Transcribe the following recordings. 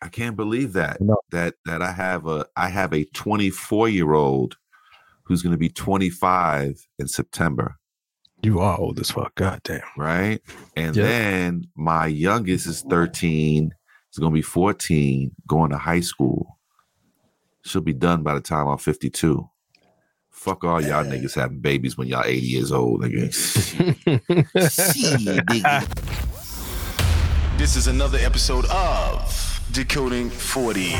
I can't believe that No. that that I have a I have a 24 year old who's going to be 25 in September, You are old as fuck. God damn. right? And Yeah. then my youngest is 13. He's going to be 14, going to high school. She'll be done by the time I'm 52. Fuck all y'all niggas having babies when y'all 80 years old, nigga. Shit, nigga. This is another episode of Decoding 40.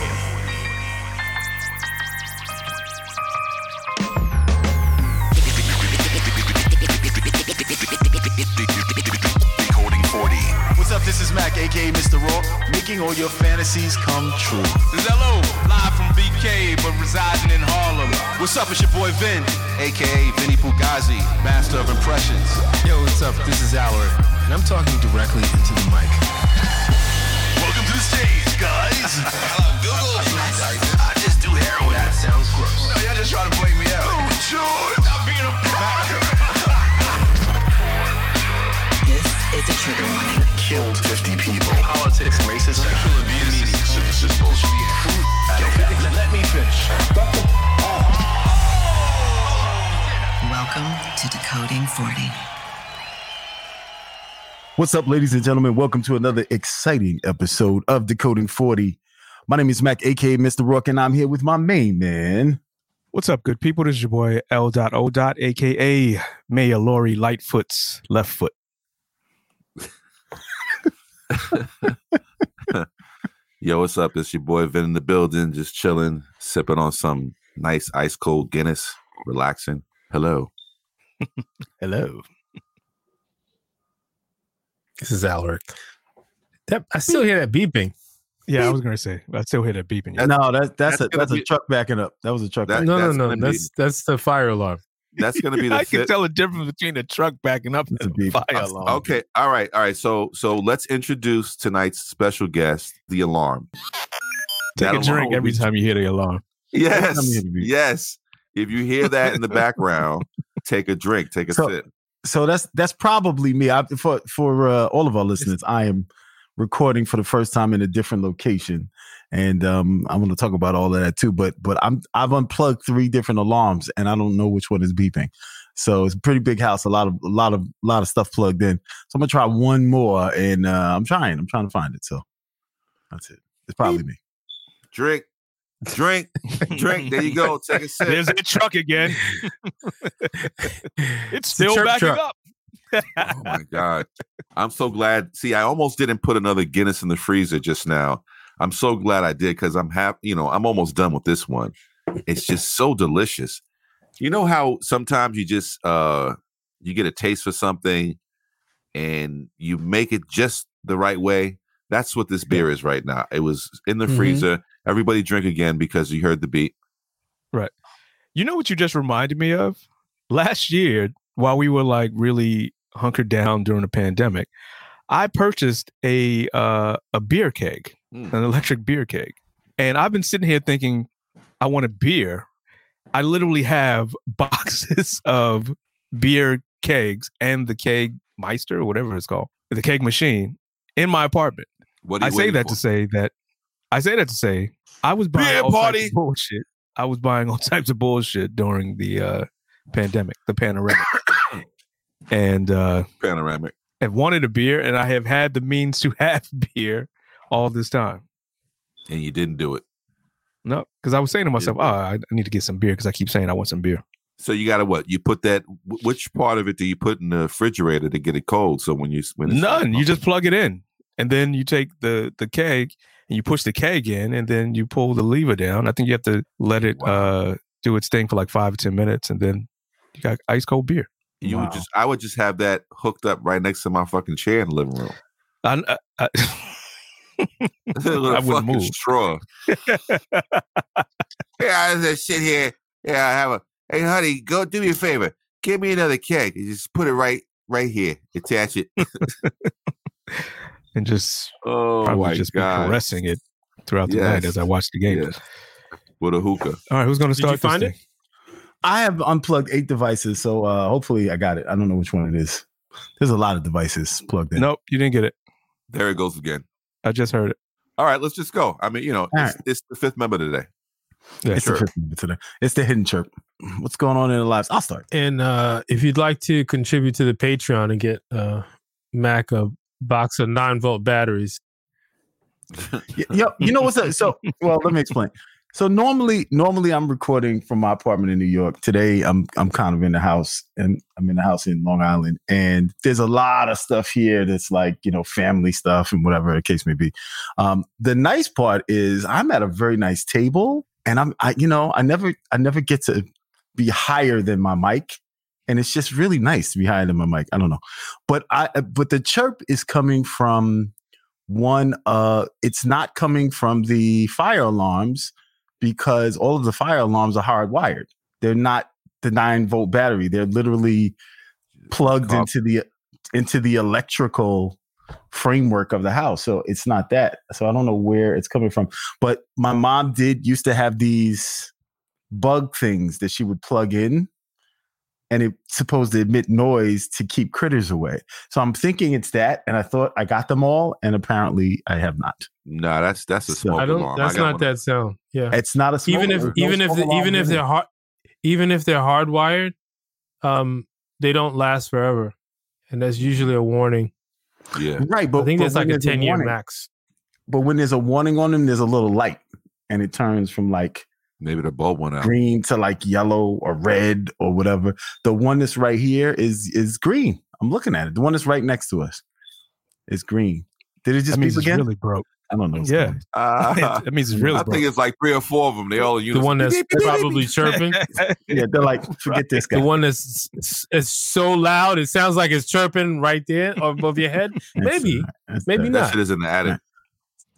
What's up? This is Mac, aka Mr. Raw, making all your fantasies come true. This is LO, live from BK, but residing in Harlem. What's up? It's your boy Vin, aka Vinny Fugazi, master of impressions. Yo, what's up? This is Alaric, and I'm talking directly into the mic. To guys. Hello, Google. I just do heroin. That sounds gross. No, y'all just trying to blame me out. Oh, George, being a This is a trigger warning. Killed 50 people. Politics, racism, sexual abuse. This is let me finish. Welcome to Decoding 40. What's up, ladies and gentlemen? Welcome to another exciting episode of Decoding 40. My name is Mac, aka Mr. Roarke, and I'm here with my main man. What's up, good people? This is your boy L. O. aka Mayor Lori Lightfoot's left foot. Yo, what's up? It's your boy Vin in the building, just chilling, sipping on some nice ice cold Guinness, relaxing. Hello. Hello. This is Alaric. That, I still hear that beeping. Yeah, I was gonna say I still hear that beeping. no, that's that's that's a gonna that's a truck backing up. That was a truck. That- backing No, no, that's no. gonna be- That's that's the fire alarm. That's gonna be the I can tell the difference between a truck backing up and a a fire alarm. Okay, all right, all right. So so let's introduce tonight's special guest, the alarm. Take That a drink every be- time you hear the alarm. Yes, Come here to be- yes. If you hear that in the background, take a drink, take a So- sip. So that's that's probably me. I, for for uh, all of our listeners, I am recording for the first time in a different location, and um, I'm going to talk about all of that too. But but I'm I've unplugged three different alarms, and I don't know which one is beeping. So it's a pretty big house, a lot of a lot of a lot of stuff plugged in. So I'm gonna try one more, and uh, I'm trying. I'm trying to find it. So that's it. It's probably me. Drink, drink, drink. There you go. Take a sip. There's that truck again. it's still chirp backing truck. up. Oh my god. I'm so glad. See, I almost didn't put another Guinness in the freezer just now. I'm so glad I did because I'm happy, you know, I'm almost done with this one. It's just so delicious. You know how sometimes you just uh you get a taste for something and you make it just the right way. That's what this beer is right now. It was in the Mhm. freezer. Everybody drink again because you heard the beat. Right. You know what you just reminded me of? Last year, while we were like really hunkered down during the pandemic, I purchased a uh, a beer keg, Mm. an electric beer keg, and I've been sitting here thinking, I want a beer. I literally have boxes of beer kegs and the keg meister or whatever it's called, the keg machine in my apartment. What I say that for? to say that I say that to say I was buying Beer all types of bullshit. I was buying all types of bullshit during the uh, pandemic, the panoramic, and uh, panoramic. have wanted a beer, and I have had the means to have beer all this time. And you didn't do it. No, because I was saying to myself, "Oh, I need to get some beer," because I keep saying I want some beer. So you got to what? You put that. Which part of it do you put in the refrigerator to get it cold? So when you when None. You just plug it in, and then you take the the keg and you push the keg in, and then you pull the lever down. I think you have to let it Wow. uh, do its thing for like five or ten minutes, and then you got ice cold beer. you Wow. would just I would just have that hooked up right next to my fucking chair in the living room. I, I, I, With a I wouldn't fucking move. straw. Yeah, I just sit here. Yeah, I have a. Hey, honey, go do me a favor. Give me another keg. Just put it right right here. Attach it. And just Oh probably just god! be caressing it throughout the night as I watch the game. Yes. With a hookah. All right, who's going to Did you start? this find it? thing? I have unplugged eight devices, so uh, hopefully I got it. I don't know which one it is. There's a lot of devices plugged in. Nope, you didn't get it. There it goes again. I just heard it. All right, let's just go. I mean, you know, All it's, it's the fifth member today. Yeah, it's sure. the fifth member today. It's the hidden chirp. What's going on in the lives? I'll start. And uh, if you'd like to contribute to the Patreon and get uh, Mac a box of nine volt batteries, Yep. You know what's up? So, well, let me explain. So normally, normally I'm recording from my apartment in New York. Today, I'm I'm kind of in the house, and I'm in the house in Long Island, and there's a lot of stuff here that's like you know family stuff and whatever the case may be. Um, the nice part is I'm at a very nice table, and I'm I you know I never I never get to be higher than my mic. And it's just really nice to be than my mic. I don't know, but I but the chirp is coming from one uh it's not coming from the fire alarms because all of the fire alarms are hardwired. They're not the 9 volt battery. They're literally plugged Cop- into the into the electrical framework of the house. So it's not that. So i don't know where it's coming from. But my mom did used to have these bug things that she would plug in and it's supposed to emit noise to keep critters away so I'm thinking it's that, and I thought I got them all, and apparently I have not. No, that's that's a So- smoke I don't. alarm. That's not one. that sound. Yeah. It's not a smoke, even if there's no even if the, even if they're hard, even if they're hardwired, um, they don't last forever, and that's usually a warning. Yeah, right, but I think but there's like a ten year warning- max. But when there's a warning on them, there's a little light, and it turns from like maybe the bulb went out. green to like yellow or red or whatever. The one that's right here is is green. I'm looking at it. The one that's right next to us is green. Did it just that means beep it's again? really broke. I don't know. Yeah. Uh, that means it's really I broke. think it's like three or four of them. They all in The one that's probably chirping. Yeah, they're like, forget this guy. The one that's s- is so loud, it sounds like it's chirping right there above your head. That's, maybe. uh, that's, Maybe That not. shit is in the attic.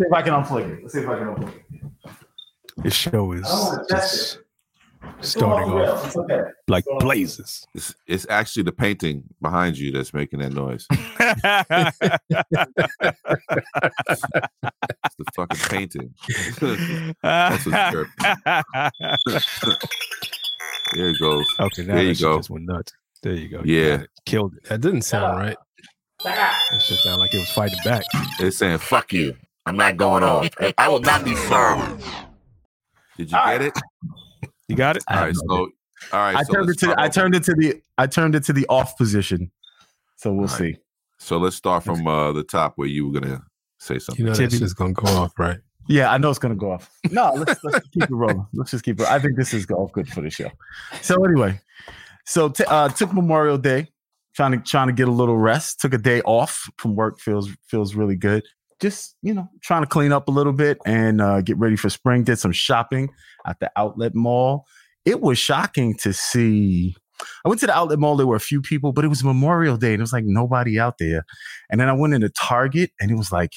See if I can unplug it. Let's see if I can unplug it. This show is Oh, that's just starting off okay. like blazes. It's, it's actually the painting behind you that's making that noise. It's the fucking painting. That's what's chirp. There it goes. okay, now There you that shit go. just went nuts. There you go. Yeah. got it. killed it. That didn't sound right. That shit sounded like it was fighting back. It's saying "fuck you." I'm not going off. I will not be silent. Did you get it? You got it. I All have So, all right. I so turned it to start I off- turned it to the I turned it to the off position. So we'll All right. see. So let's start from uh, the top where you were gonna say something. You know that Tippy. shit's gonna go off, right? Yeah, I know it's gonna go off. No, let's let's keep it rolling. Let's just keep it. I think this is all good for the show. So anyway, so t- uh, took Memorial Day, trying to trying to get a little rest. Took a day off from work. feels feels really good. Just you know, trying to clean up a little bit and uh, get ready for spring. Did some shopping at the outlet mall. It was shocking to see. I went to the outlet mall. There were a few people, but it was Memorial Day and it was like nobody out there. And then I went into Target and it was like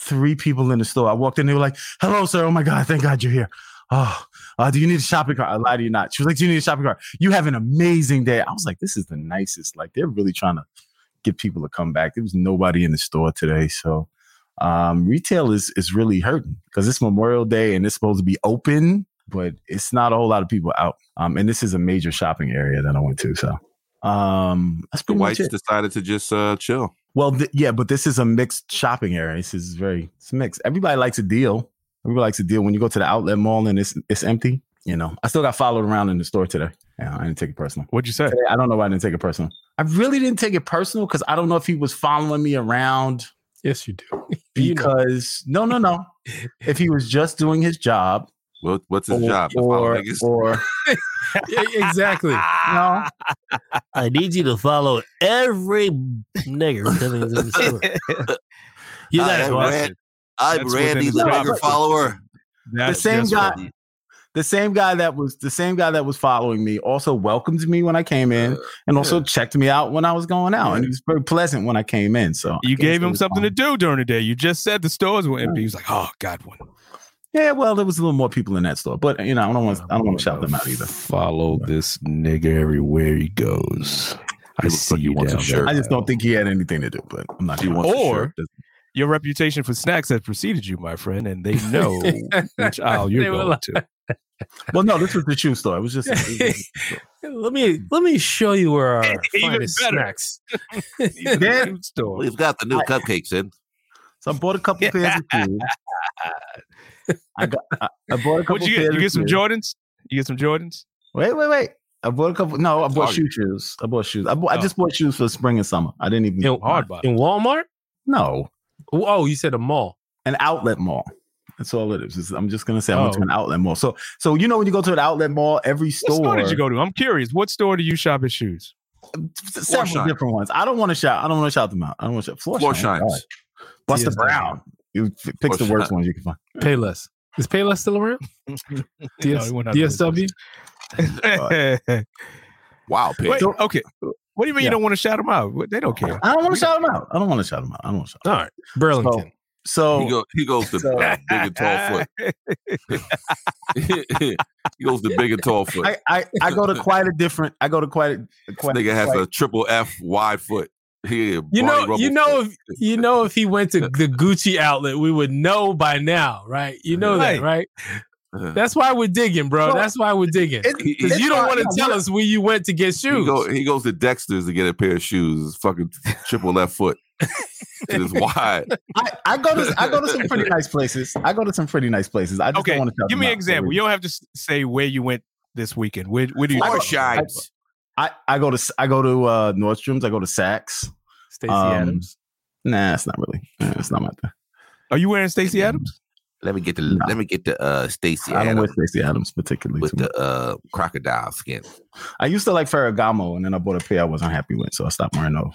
three people in the store. I walked in, they were like, "Hello, sir. Oh my god, thank God you're here. Oh, uh, do you need a shopping cart? I lied to you not. She was like, "Do you need a shopping cart? You have an amazing day." I was like, "This is the nicest." Like they're really trying to get people to come back. There was nobody in the store today, so um, retail is is really hurting because it's Memorial Day and it's supposed to be open, but it's not a whole lot of people out. Um, and this is a major shopping area that I went to, so um, that's The pretty whites it. decided to just uh, chill. Well, th- yeah, but this is a mixed shopping area. This is very it's mixed. Everybody likes a deal. Everybody likes a deal. When you go to the outlet mall and it's it's empty, you know. I still got followed around in the store today. Yeah, I didn't take it personal. What'd you say? Today, I don't know why I didn't take it personal. I really didn't take it personal because I don't know if he was following me around Yes, you do. You know. because no, no, no. if he was just doing his job What, what's his or job? Or, or Yeah, exactly. no, I need you to follow every nigger coming into the store. You Hi, got I'm. Ran- I'm Randy, the job. nigger follower. the same guy. right. The same guy that was the same guy that was following me also welcomed me when I came in uh, and also checked me out when I was going out. And he was very pleasant when I came in. So You gave him was something to do during the day. You just said the stores were empty. He was like, "Oh, got one." Yeah, well, there was a little more people in that store, but you know, I don't want I don't want to shout them out either. Follow this nigga everywhere he goes. I looks see like you wants a shirt. I just don't think he had anything to do, but I'm not He sure. wants Or- Your reputation for snacks has preceded you, my friend, and they know which aisle you're going like- to. Well, no, this was the shoe store. It was just, it was let me let me show you where our Even finest better. snacks. Even Yeah. the store. We've got the new cupcakes in. so I bought a couple pairs of shoes. I got. I, I bought a couple. What'd you get? pairs You get some shoes. Jordans? You get some Jordans? Wait, wait, wait. I bought a couple. No, I bought Target. shoe shoes. I bought shoes. I, bought, I Oh. just bought shoes for spring and summer. I didn't even. In, Hard bottom. in Walmart? No, Oh, you said a mall. an outlet mall. That's all it is. It's- I'm just gonna say I went to Oh. an outlet mall. So, so you know when you go to an outlet mall, every store. What store, store did you go to? I'm curious. What store do you shop at shoes? several Shine. different ones. I don't want to shout. I don't want to shout them out. I don't want to shout. Floor, Florsheim, Shines. God. Buster Brown. You f- picks the worst Shine. ones you can find. Payless. Is Payless still around? DS, he went out of DSW? Wait, Wow, Pig. okay. What do you mean Yeah. you don't want to shout them out? They don't care. I don't want to shout them out. I don't want to shout them out. I don't want to shout. All right. Burlington. So, He, go, he goes to So- big and tall foot. he goes to big and tall foot. I, I I go to quite a different. I go to quite a quite. Nigga has quite, a triple F wide foot. He you Barney know, Rubble you know, foot. if you know if he went to the Gucci outlet, we would know by now, right? You know that, right? Uh, That's why we're digging, bro. Well, That's why we're digging. It- he- Because you don't want to No, tell no, us where you went to get he, shoes. go, he goes to Dexter's to get a pair of shoes. Fucking triple left foot. It is wide. I, I go to I go to some pretty nice places. I go to some pretty nice places. I just Okay, don't want to Give me an example. You don't have to say where you went this weekend. Where, where do you? I Floor go- shines. I, I go to I go to uh, Nordstrom's. I go to Saks. Stacy Um, Adams. Nah, it's not really. Nah, it's not my thing. Are you wearing Stacy Adams? Let me get the No. let me get the uh Stacy Adams. I don't wear Adams Stacy Adams particularly. with the uh crocodile skin. I used to like Ferragamo, and then I bought a pair I wasn't happy with, so I stopped wearing those.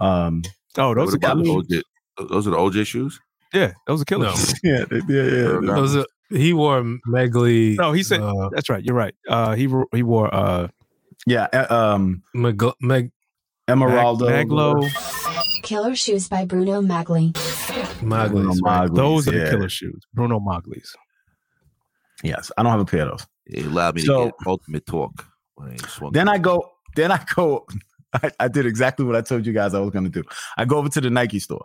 Um, Oh, those What are about the. OJ? Those are the OJ shoes. Yeah, those are killers. No. yeah, they- yeah, yeah. Ferragamo. Those are, he wore Megley. No, he said uh, that's right. You're right. Uh, he wore, he wore uh yeah. uh, Um, Meg, Meg, Emeraldo. Maglo. Killer Shoes by Bruno Magli. Magli's, Bruno right? Maglis, Those are the killer shoes. Bruno Magli's. Yes, I don't have a pair of those. It allowed me So- to get ultimate torque. when I swung Then it. I go. Then I go. I, I did exactly what I told you guys I was going to do. I go over to the Nike store,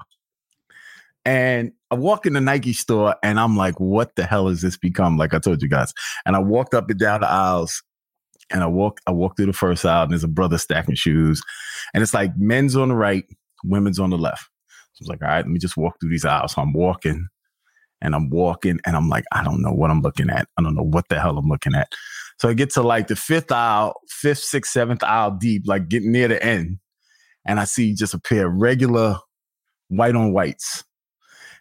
and I walk in the Nike store, and I'm like, "What the hell has this become?" Like I told you guys. And I walked up and down the aisles, and I walk. I walked through the first aisle, and there's a brother stacking shoes, and it's like men's on the right, women's on the left. So I was like, "All right, let me just walk through these aisles." So I'm walking, and I'm walking, and I'm like, I don't know what I'm looking at. I don't know what the hell I'm looking at. So I get to like the fifth aisle, fifth, sixth, seventh aisle deep, like getting near the end. And I see just a pair of regular white on whites.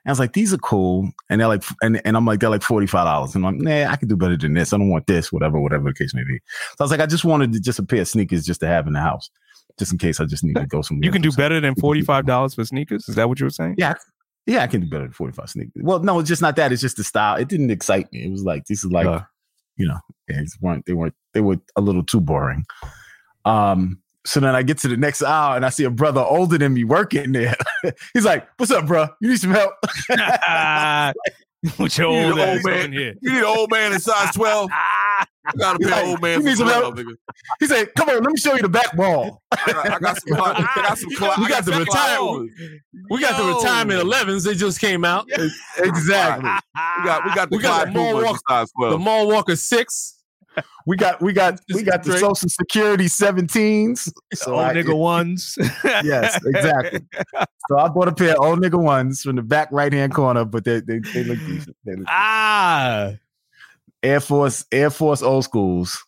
And I was like, these are cool. And they're like, and, and I'm like, they're like $45. And I'm like, nah, I can do better than this. I don't want this, whatever, whatever the case may be. So I was like, I just wanted to, just a pair of sneakers just to have in the house, just in case I just need to go somewhere. You can do better than forty five dollars for sneakers. Is that what you were saying? Yeah. Yeah, I can do better than 45 sneakers. Well, no, it's just not that. It's just the style. It didn't excite me. It was like, this is like, Uh. You know, they weren't, they weren't, they were a little too boring. Um, so then I get to the next aisle and I see a brother older than me working there. He's like, "What's up, bro? You need some help?" With your old, old man. here. You need an old man in size 12. I got a He's pair like, of old man "You need some 12, help?" he said, "Come on, let me show you the back wall." I got, I got some, I got some, cli- We I got the some retire- clients. We got the retirement 11s. They just came out. exactly. We got, we got the We got the Mall Pumas in Walk- size The Mall Walker 6. We got, we got, we got the Social Security 17s. So old I- nigga ones. yes, exactly. So I bought a pair of old nigga ones from the back right hand corner, but they they, they look decent. They look ah, Air Force, Air Force old schools,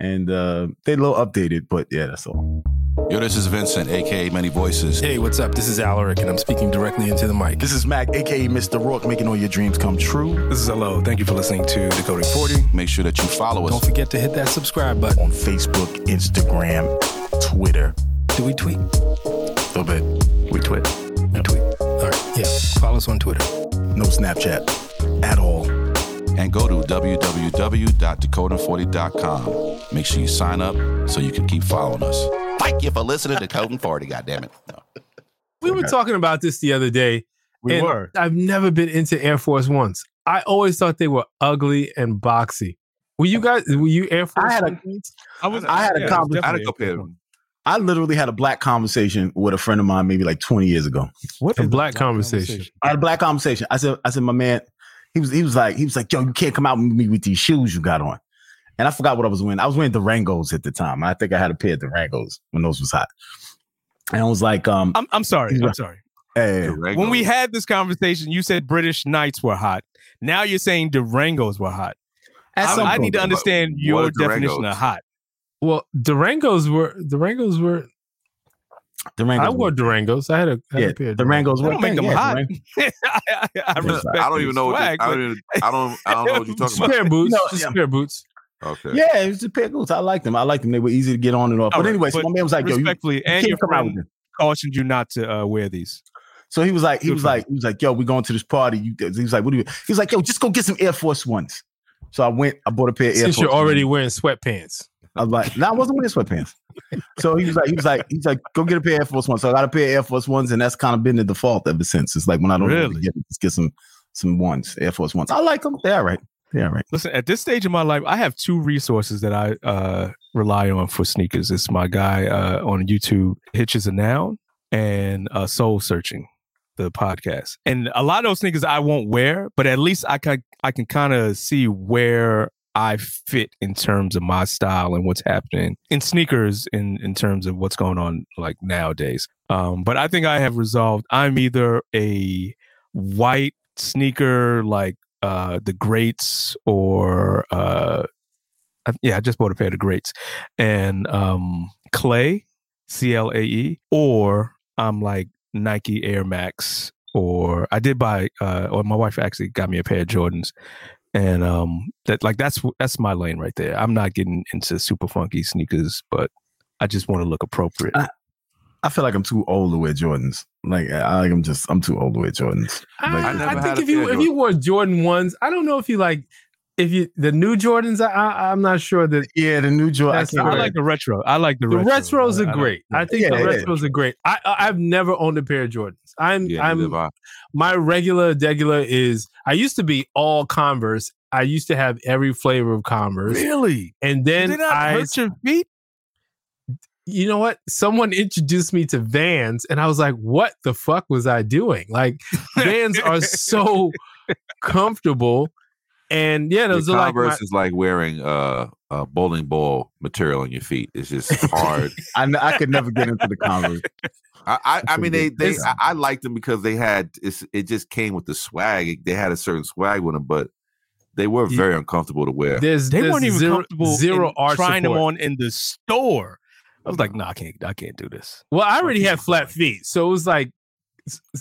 and uh, they a little updated, but yeah, that's all. Yo, this is Vincent, aka Many Voices. Hey, what's up? This is Alaric, and I'm speaking directly into the mic. This is Mac, aka Mr. Roarke, making all your dreams come true. This is Hello. Thank you for listening to Decoding 40. Make sure that you follow us. Don't forget to hit that subscribe button. on Facebook, Instagram, Twitter. Do we tweet? A little bit. We tweet. We tweet. All right. Yeah. Follow us on Twitter. No Snapchat at all. And go to www.decoding40.com. Make sure you sign up so you can keep following us. Thank you for listening to Coding 40, goddammit. No. We were talking about this the other day. we and were. I've never been into Air Force Ones. I always thought they were ugly and boxy. Were you guys? Were you Air Force? had a- I was. I had a yeah, conversation- I a definitely couple a of good them. I literally had a black conversation with a friend of mine maybe like 20 years ago. What A is black conversation. I had a black conversation. I said, I said, my man, he was he was like, he was like, yo, you can't come out with me with these shoes you got on. And I forgot what I was wearing. I was wearing Durangos at the time. I think I had a pair of Durangos when those was hot. And I was like, um, I'm, I'm sorry. I'm sorry. Hey, When we had this conversation, you said British Knights were hot. Now you're saying Durangos were hot. I, I need to understand your definition of hot. Well, Durangos were Durangos were. Durangos I wore Durangos. I had a, I had Yeah, a pair of Durangos That were don't make them yeah, hot. I, I, I respect I don't even know. What swag, this, I don't. Even, I don't. I don't know what you're talking about. pair of boots. No, just yeah. a pair of boots. Okay. Yeah, it was a pair of boots. I liked them. I liked them. They were easy to get on and off. All but right, anyway, so my man was like, "Yo, respectfully, you and can't your come out with them." cautioned you not to uh, wear these. So he was like, he Good was for like, he was like, "Yo, we're going to this party." You, he was like, "What do you?" He was like, "Yo, just go get some Air Force Ones." So I went. I bought a pair of Air Since Force. you're already Ones. wearing sweatpants. I was like, "No, I wasn't wearing sweatpants." So he was like, he was like, he's like, "Go get a pair of Air Force Ones." So I got a pair of Air Force Ones, and that's kind of been the default ever since. It's like when I don't really Really? get just get some some ones, Air Force Ones. I like them. They're all right. They're all right. Listen, at this stage of my life, I have two resources that I uh, rely on for sneakers. It's my guy uh, on YouTube, Hitches a Noun, and uh, Soul Searching, the podcast. And a lot of those sneakers I won't wear, but at least I can I can kind of see where I fit in terms of my style and what's happening in sneakers in in terms of what's going on like nowadays. Um, but I think I have resolved. I'm either a white sneaker like uh the greats or uh yeah i just bought a pair of the greats and um clay c-l-a-e or i'm like nike air max or i did buy uh or my wife actually got me a pair of jordans and um that like that's that's my lane right there i'm not getting into super funky sneakers but i just want to look appropriate I- I feel like I'm too old to wear Jordans. Like I, i'm just I'm too old to wear Jordans. I, Like, I I think if you if you wore Jordan ones, I don't know if you like if you the new Jordans. I, I I'm not sure that yeah, the new Jordans. I i like the retro i like the, the retro. retros I- are I don't- great. I think Yeah, the yeah. retros are great. I, I I've never owned a pair of Jordans. I'm Yeah, I'm neither have I. my regular degular is I used to be all Converse. I used to have every flavor of Converse, really and then they not I hurt your feet you know what? Someone introduced me to Vans, and I was like, "What the fuck was I doing?" Like Vans are so comfortable, and yeah, Yeah, those are like Converse my, is like wearing uh, a bowling ball material on your feet. It's just hard. I I could never get into the Converse. I, I, I mean, they, they, I, I liked them because they had, it's, it just came with the swag. They had a certain swag with them, but they were You- very uncomfortable to wear. there's they there's weren't even zero, comfortable zero in trying support. them on in the store. I was like, no, I can't, I can't do this. Well, I already had flat feet, so it was like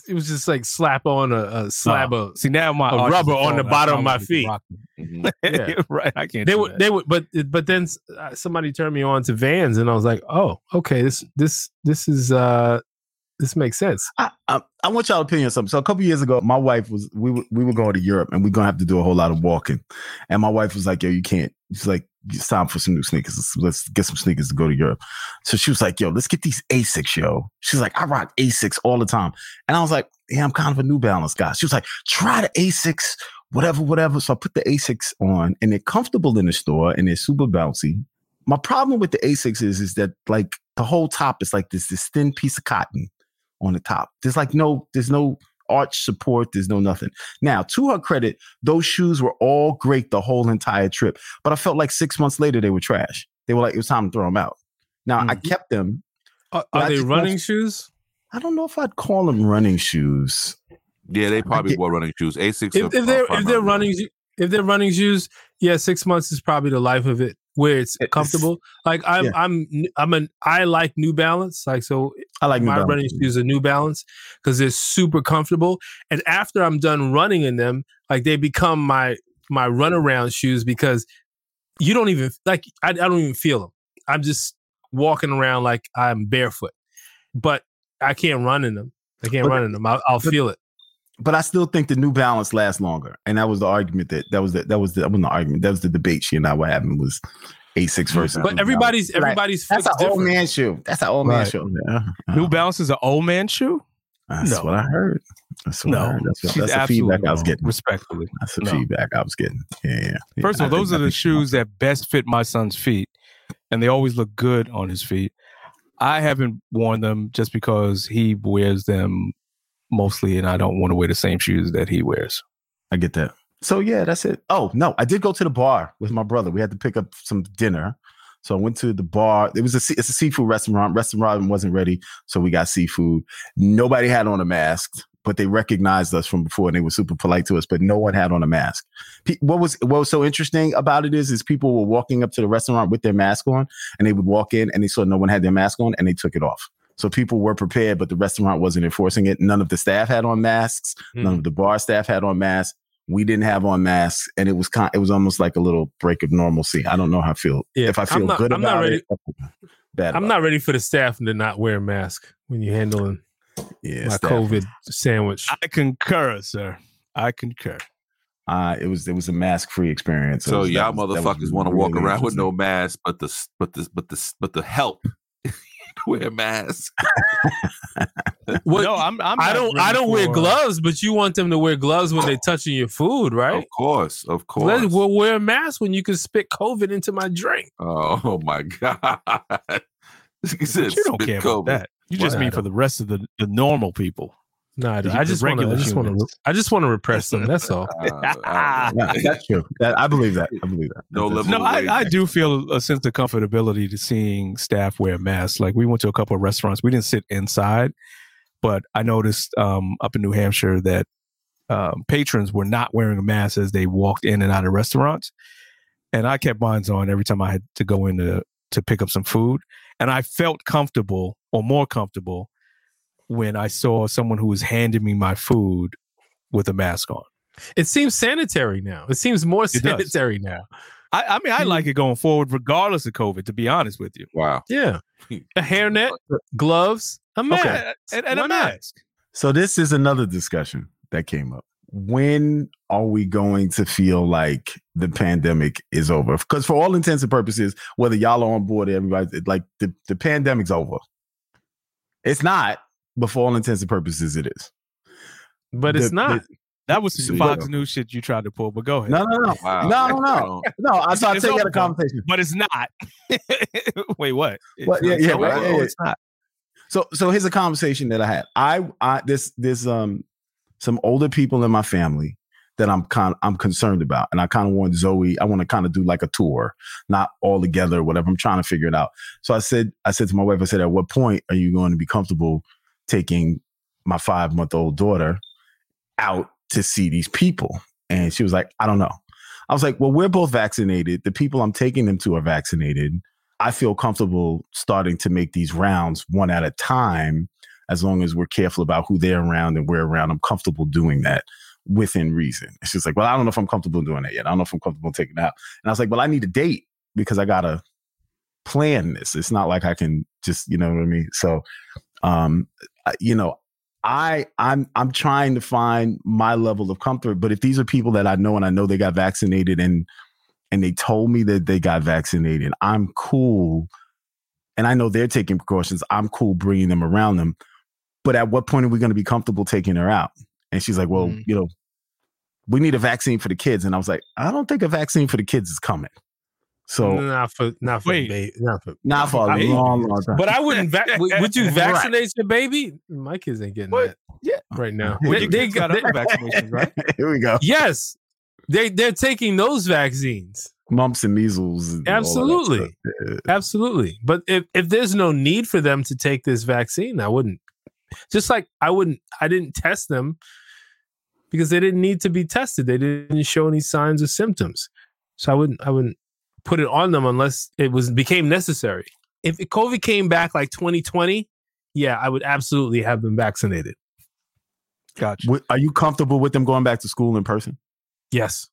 it was just like slap on a, a slab Uh, of see now my a rubber on the bottom of my feet. rock them. Mhm. Yeah. right, I can't. they would that. they would but but then uh, somebody turned me on to Vans, and I was like, oh, okay, this this this is uh this makes sense. I, I, I want y'all opinion on something. So a couple years ago, my wife was we were, we were going to Europe and we're gonna have to do a whole lot of walking. And my wife was like, "Yo, you can't." Like, "It's time for some new sneakers. Let's, let's get some sneakers to go to Europe." So she was like, "Yo, let's get these Asics, yo." She's like, "I rock Asics all the time," and I was like, "Yeah, I'm kind of a New Balance guy." She was like, "Try the Asics, whatever, whatever." So I put the Asics on, and they're comfortable in the store and they're super bouncy. My problem with the Asics is, is that like the whole top is like this this thin piece of cotton on the top. There's like no, there's no arch support. There's no nothing. Now, to her credit, those shoes were all great the whole entire trip. But I felt like six months later they were trash. They were like it was time to throw them out. Now I mm-hmm. kept them. Are, are they running want- shoes? I don't know if I'd call them running shoes. Yeah, they probably get- wore running shoes. Asics. If, if they're if they're right now. running shoe- if they're running shoes, yeah, six months is probably the life of it where it's comfortable. Like I'm yeah. I'm I'm an I like New Balance. Like so I like my running shoes are New Balance because they're super comfortable. And after I'm done running in them, like they become my my runaround shoes because you don't even like I, I don't even feel them. I'm just walking around like I'm barefoot, but I can't run in them. I can't But- run in them. I'll, I'll but- feel it. But I still think the New Balance lasts longer, and that was the argument that that was the, that was the that wasn't the argument. That was the debate she and I were having was Asics versus. But New everybody's Balance. Like, everybody's that's foot's an old man shoe. That's an old man shoe. Yeah. Uh-huh. New Balance is an old man shoe. That's No. what I heard. That's what I No, heard. That's, what, that's the absolutely feedback I was getting. Respectfully, That's the No. feedback I was getting. Yeah, yeah. yeah. First of all, those are the think- shoes that best fit my son's feet, and they always look good on his feet. I haven't worn them just because he wears them mostly, and I don't want to wear the same shoes that he wears. I get that. So yeah, that's it. Oh no, I did go to the bar with my brother. We had to pick up some dinner. So I went to the bar. It was a it's a seafood restaurant. Restaurant wasn't ready, so we got seafood. Nobody had on a mask, but they recognized us from before and they were super polite to us. But no one had on a mask. What was what was so interesting about it is is people were walking up to the restaurant with their mask on, and they would walk in and they saw no one had their mask on, and they took it off. So people were prepared, but the restaurant wasn't enforcing it. None of the staff had on masks. None of the bar staff had on masks. We didn't have on masks, and it was kind. It was almost like a little break of normalcy. I don't know how I feel. Yeah, if I feel not- good I'm not about ready- it, bad. I'm about not ready for the staff to not wear a mask when you're handling. Yeah, my staff. COVID sandwich. I concur, sir. I concur. Uh, it was it was a mask free experience. It So was- y'all was- that was motherfuckers want to walk around with no mask, but the but the but the but the help wear masks. What- no, I'm. I'm I not don't. I don't wear gloves, but you want them to wear gloves when they're touching your food, right? Of course, of course. Let, we'll wear a mask when you can spit COVID into my drink. Oh my god! He said But you don't care COVID. about that. You just mean for the rest of the, the normal people. No, I, I just want to. I just want to. humans. I just want to repress them. That's all. Uh, I. Yeah, that's true. That, I believe that. I believe that. No level No. I, I do feel a sense of comfortability to seeing staff wear masks. Like we went to a couple of restaurants. We didn't sit inside, but I noticed um, up in New Hampshire that um, patrons were not wearing a mask as they walked in and out of restaurants. And I kept mine on every time I had to go in to, to pick up some food. And I felt comfortable or more comfortable when I saw someone who was handing me my food with a mask on. It seems sanitary now. It seems more does. sanitary now. I, I mean, I mm-hmm. like it going forward, regardless of COVID, to be honest with you. Wow. Yeah, a hairnet, gloves, a mask, Okay. And, and a mask. So this is another discussion that came up. When are we going to feel like the pandemic is over? Because for all intents and purposes, whether y'all are on board, or everybody like the, the pandemic's over. It's not, but for all intents and purposes, it is. but it's not. the- That was some See, Fox but- News shit you tried to pull, but go ahead. no, no, no, Wow. no, no, no, no. I so I'll It's take out a conversation. But it's not. Wait, what? Well, yeah, yeah, over. right, yeah, yeah. It's not. So so here's a conversation that I had. I I this this um some older people in my family that I'm kind I'm concerned about. And I kind of want Zoe, I want to kind of do like a tour, not all together or whatever. I'm trying to figure it out. So I said, I said to my wife, I said, at what point are you going to be comfortable taking my five month old daughter out to see these people? And she was like, I don't know. I was like, well, we're both vaccinated. The people I'm taking them to are vaccinated. I feel comfortable starting to make these rounds one at a time as long as we're careful about who they're around and we're around. I'm comfortable doing that within reason. It's just like, well, I don't know if I'm comfortable doing that yet. I don't know if I'm comfortable taking out. And I was like, well, I need a date because I gotta plan this. It's not like I can just, you know what I mean? So um, you know, I I'm I'm trying to find my level of comfort. But if these are people that I know and I know they got vaccinated and and they told me that they got vaccinated, I'm cool. And I know they're taking precautions. I'm cool bringing them around them. But at what point are we going to be comfortable taking her out? And she's like, well, Mm. you know, we need a vaccine for the kids. And I was like, I don't think a vaccine for the kids is coming. So not for not for Wait. baby, not for not for a I- long, long time. But I wouldn't. Va- would, would you Right. vaccinate your baby? My kids ain't getting What? that. Yeah. right now. They- they got they- other vaccinations, right? Here we go. yes, they they're taking those vaccines. Mumps and measles. and all of that Absolutely. Yeah. Absolutely. But if, if there's no need for them to take this vaccine, I wouldn't. Just like I wouldn't, I didn't test them because they didn't need to be tested. They didn't show any signs or symptoms. So I wouldn't, I wouldn't put it on them unless it was became necessary. If COVID came back like 2020, yeah, I would absolutely have them vaccinated. Gotcha. Wi- Are you comfortable with them going back to school in person? Yes.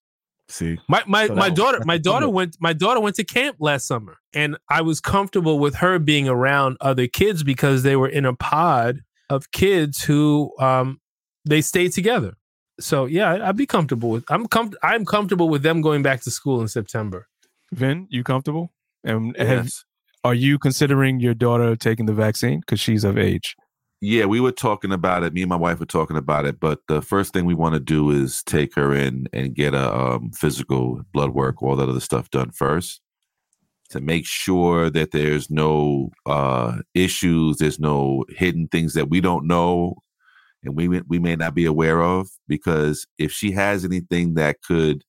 See, My my So my that- daughter that's my daughter thing. went my daughter went to camp last summer and I was comfortable with her being around other kids because they were in a pod of kids who um they stayed together. So yeah, I- I'd be comfortable with I'm com- I'm comfortable with them going back to school in September. Vin, you comfortable? And have, Yes. are you considering your daughter taking the vaccine because she's of age? Yeah, we were talking about it. Me and my wife were talking about it. But the first thing we want to do is take her in and get a um, physical blood work, all that other stuff done first to make sure that there's no uh, issues, there's no hidden things that we don't know and we we may not be aware of. Because if she has anything that could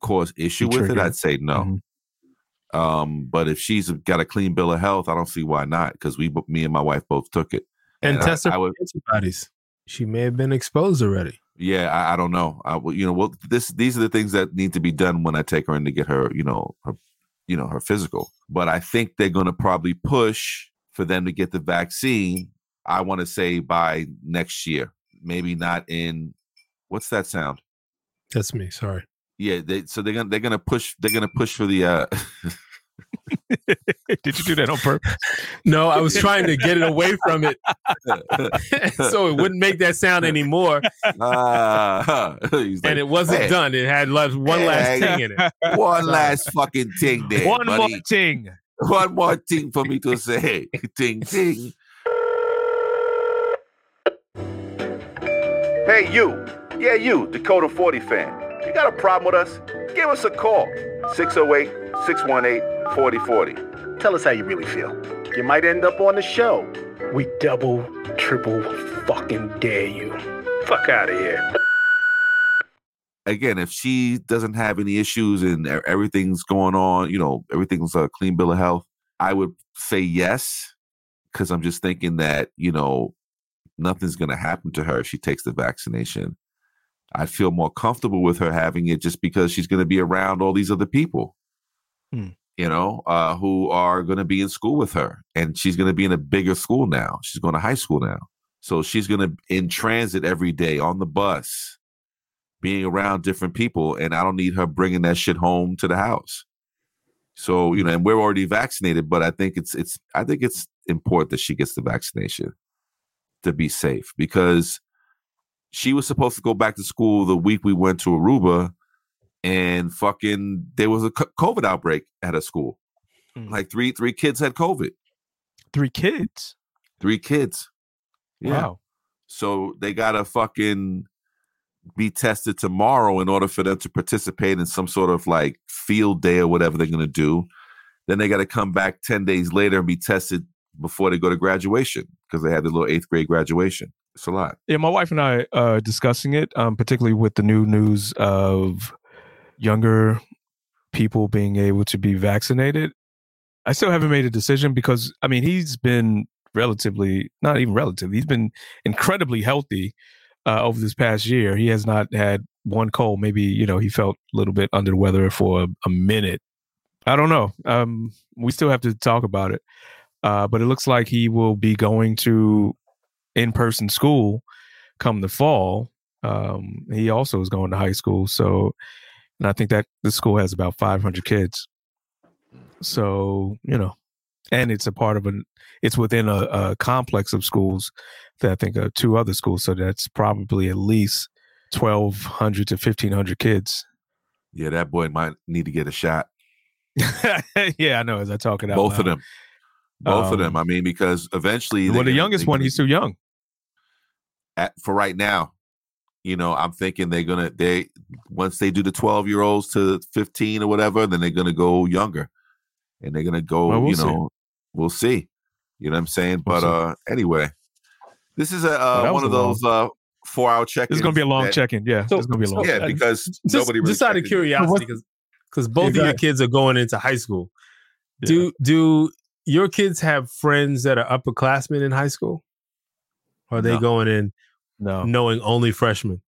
cause issue with it. I'd say no. Mhm. Um, but if she's got a clean bill of health, I don't see why not. Because we, me and my wife both took it. And, I- test her I for would- antibodies. She may have been exposed already. Yeah, I, I don't know. I, will- you know, well, this these are the things that need to be done when I take her in to get her, you know, her, you know, her physical. But I think they're going to probably push for them to get the vaccine. I want to say by next year, maybe not in. What's that sound? That's me. Sorry. Yeah, they, so they're gonna they're gonna push they're gonna push for the. uh Did you do that on purpose? No, I was trying to get it away from it so it wouldn't make that sound anymore. He's like, and it wasn't "Hey, done. It had left one last Hey, thing in it. One Sorry. last fucking thing there. One more buddy. thing. One more thing for me to say. ting ting. Hey, you. Yeah, you, Dakota 40 fan. You got a problem with us? Give us a call. 608 618 4040. Tell us how you really feel. You might end up on the show. We double, triple fucking dare you. Fuck out of here. Again, if she doesn't have any issues and everything's going on, you know, everything's a clean bill of health, I would say yes. Cause I'm just thinking that, you know, nothing's going to happen to her if she takes the vaccination. I feel more comfortable with her having it just because she's going to be around all these other people, Hmm. you know, uh, who are going to be in school with her. And she's going to be in a bigger school now. She's going to high school now. So she's going to in transit every day on the bus, being around different people. And I don't need her bringing that shit home to the house. So, you know, and we're already vaccinated, but I think it's, it's, I think it's important that she gets the vaccination to be safe because she was supposed to go back to school the week we went to Aruba and fucking there was a COVID outbreak at a school. Mm. Like three three kids had COVID. Three kids. Three kids. Yeah. Wow. So they gotta fucking be tested tomorrow in order for them to participate in some sort of like field day or whatever they're gonna do. Then they gotta come back 10 days later and be tested before they go to graduation because they had the little eighth grade graduation. It's a lot. Yeah, my wife and I uh discussing it, um, particularly with the new news of younger people being able to be vaccinated. I still haven't made a decision because I mean he's been relatively not even relatively, he's been incredibly healthy uh, over this past year. He has not had one cold. Maybe, you know, he felt a little bit under the weather for a, a minute. I don't know. Um, we still have to talk about it. Uh, but it looks like he will be going to in person school come the fall. Um, he also is going to high school. So, and I think that the school has about 500 kids. So, you know, and it's a part of an, it's within a, a complex of schools that I think are two other schools. So that's probably at least 1,200 to 1,500 kids. Yeah, that boy might need to get a shot. yeah, I know. As I talk it out, Both of them. Both of them. Um, I mean, because eventually, Well, the youngest one, he's too young. At, for right now, you know, I'm thinking they're gonna they once they do the 12 year olds to 15 or whatever, then they're gonna go younger, and they're gonna go. Well, we'll you see. know, we'll see. You know what I'm saying? We'll but see. uh anyway, this is a uh, that one was of a long- those uh four hour check. This is going to be a long check in. Yeah, So- this is going to be a long so- Yeah, uh, because just, nobody really just out of curiosity, because because both Yeah, of your kids are going into high school. Do do your kids have friends that are upperclassmen in high school? Or are they No. going in No, knowing only freshmen?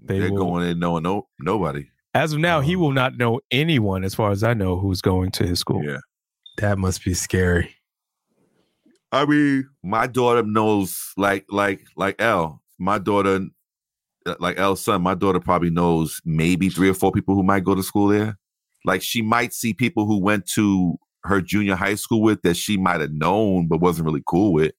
they They're will- going in knowing no nobody. As of now, he will not know anyone, as far as I know, who's going to his school. Yeah. That must be scary. I mean, my daughter knows like like like L. My daughter, uh, like L's son, my daughter probably knows maybe three or four people who might go to school there. Like she might see people who went to her junior high school with that she might have known but wasn't really cool with.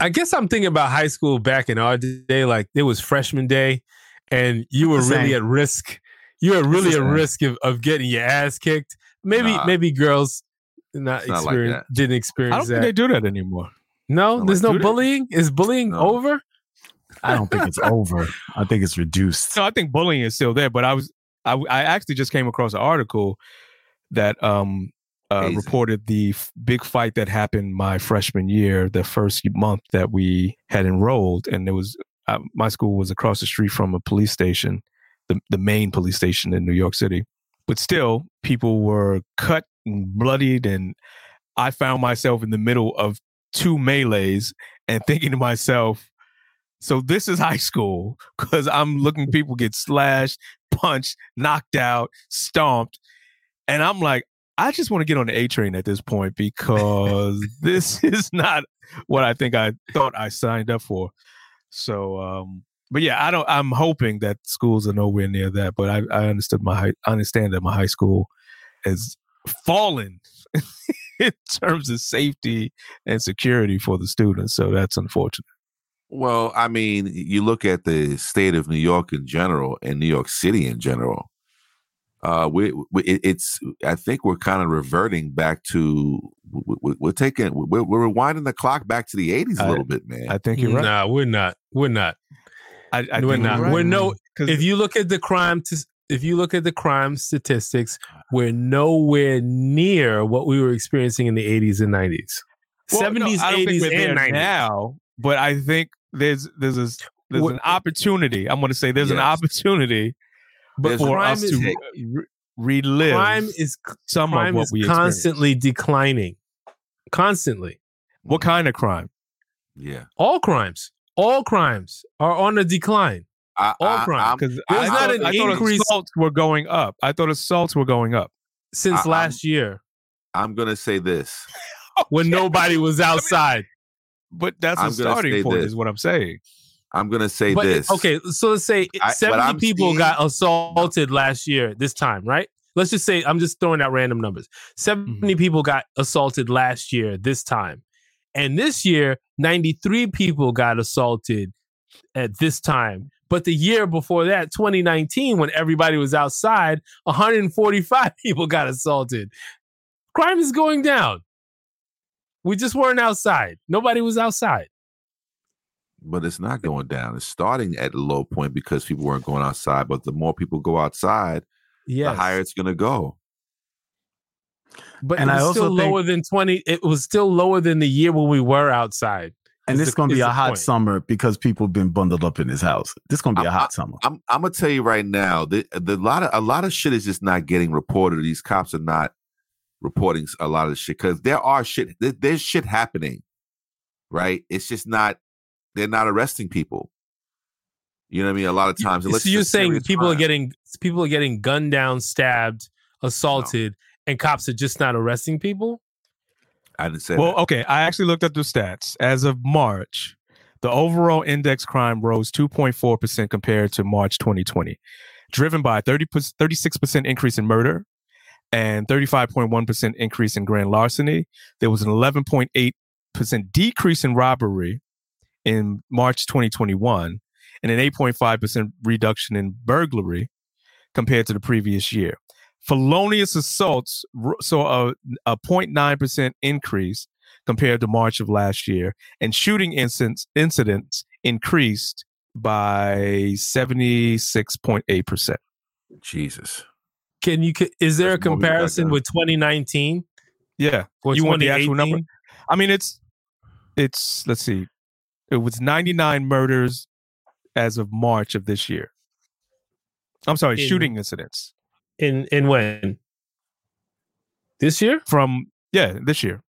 I guess I'm thinking about high school back in our day. Like it was freshman day, and you were really at risk. You were really at risk of, of getting your ass kicked. Maybe Nah. maybe girls not, It's not like experience that. didn't experience. I experience don't that. think they do that anymore. no, there's like- no do they? bullying. Is bullying No. over? I don't think it's over. I think it's reduced. No, I think bullying is still there. But I was, I, I actually just came across an article that um uh, reported the f- big fight that happened my freshman year, the first month that we had enrolled, and it was uh, my school was across the street from a police station, the the main police station in New York City, but still, people were cut and bloodied, and I found myself in the middle of two melees and thinking to myself, so this is high school because I'm looking people get slashed, punched, knocked out, stomped. And I'm like, I just want to get on the A train at this point because this is not what I think I thought I signed up for. So, um, but yeah, I don't. I'm hoping that schools are nowhere near that. But I, I understood my high, I understand that my high school has fallen in terms of safety and security for the students. So that's unfortunate. Well, I mean, you look at the state of New York in general and New York City in general. Uh, we, we it- it's. I think we're kind of reverting back to. we- we- We're taking. We're, we're rewinding the clock back to the '80s a I- little bit, man. I think you're right. Nah, we're not. We're not. I, I we're not. right. We're no. 'Cause- If you look at the crime, t- if you look at the crime statistics, we're nowhere near what we were experiencing in the 80s and 90s. Well, 70s, I don't think 80s, and 90s. now, but I think there's there's a, there's an opportunity. I'm going to say there's an opportunity But for crime us is to re- relive crime is some crime of what we constantly declining. Constantly. What mm. kind of crime? yeah. All crimes. All crimes are on a decline. I, All I, crime. Because There's I, not thought, an I increase- assaults were going up. I thought assaults were going up. Since I- I'm- last year, I'm gonna say this. when nobody was outside. But that's I'm a starting point, this. is what I'm saying. I'm gonna say But this. okay, so let's say I- 70 people seeing- got assaulted last year this time, right? Let's just say I'm just throwing out random numbers. 70 Mm-hmm. people got assaulted last year this time. And this year 93 people got assaulted at this time. But the year before that, 2019 when everybody was outside, 145 people got assaulted. Crime is going down. We just weren't outside. Nobody was outside. But it's not going down. It's starting at a low point because people weren't going outside. But the more people go outside, Yes. the higher it's gonna go. But And it I was also still think- lower than 20. It was still lower than the year when we were outside. And is this is going to be a hot point. summer because people have been bundled up in this house. This is going to be a I- hot summer. I'm I'm gonna tell you right now, the the lot of a lot of shit is just not getting reported. These cops are not reporting a lot of shit because there are shit. There, there's shit happening, right? It's just not. They're not arresting people. You know what I mean? A lot of times, so you're saying serious people are getting people are getting gunned down, stabbed, assaulted, and cops are just not arresting people? I didn't say Well, that. okay. I actually looked up the stats. As of March, the overall index crime rose 2.4% compared to March 2020, driven by 30, 36% increase in murder and 35.1% increase in grand larceny. There was an 11.8% decrease in robbery in March 2021 and an 8.5% reduction in burglary compared to the previous year. Felonious assaults r- saw a, a 0.9% increase compared to March of last year, and shooting incidents, incidents increased by 76.8%. Jesus. Can you is there a That's more we got comparison with 2019? Yeah. Or you want the actual number? I mean, it's, it's, let's see, it was 99 murders as of March of this year. I'm sorry, In- shooting incidents In in when? This year? from, yeah, this year,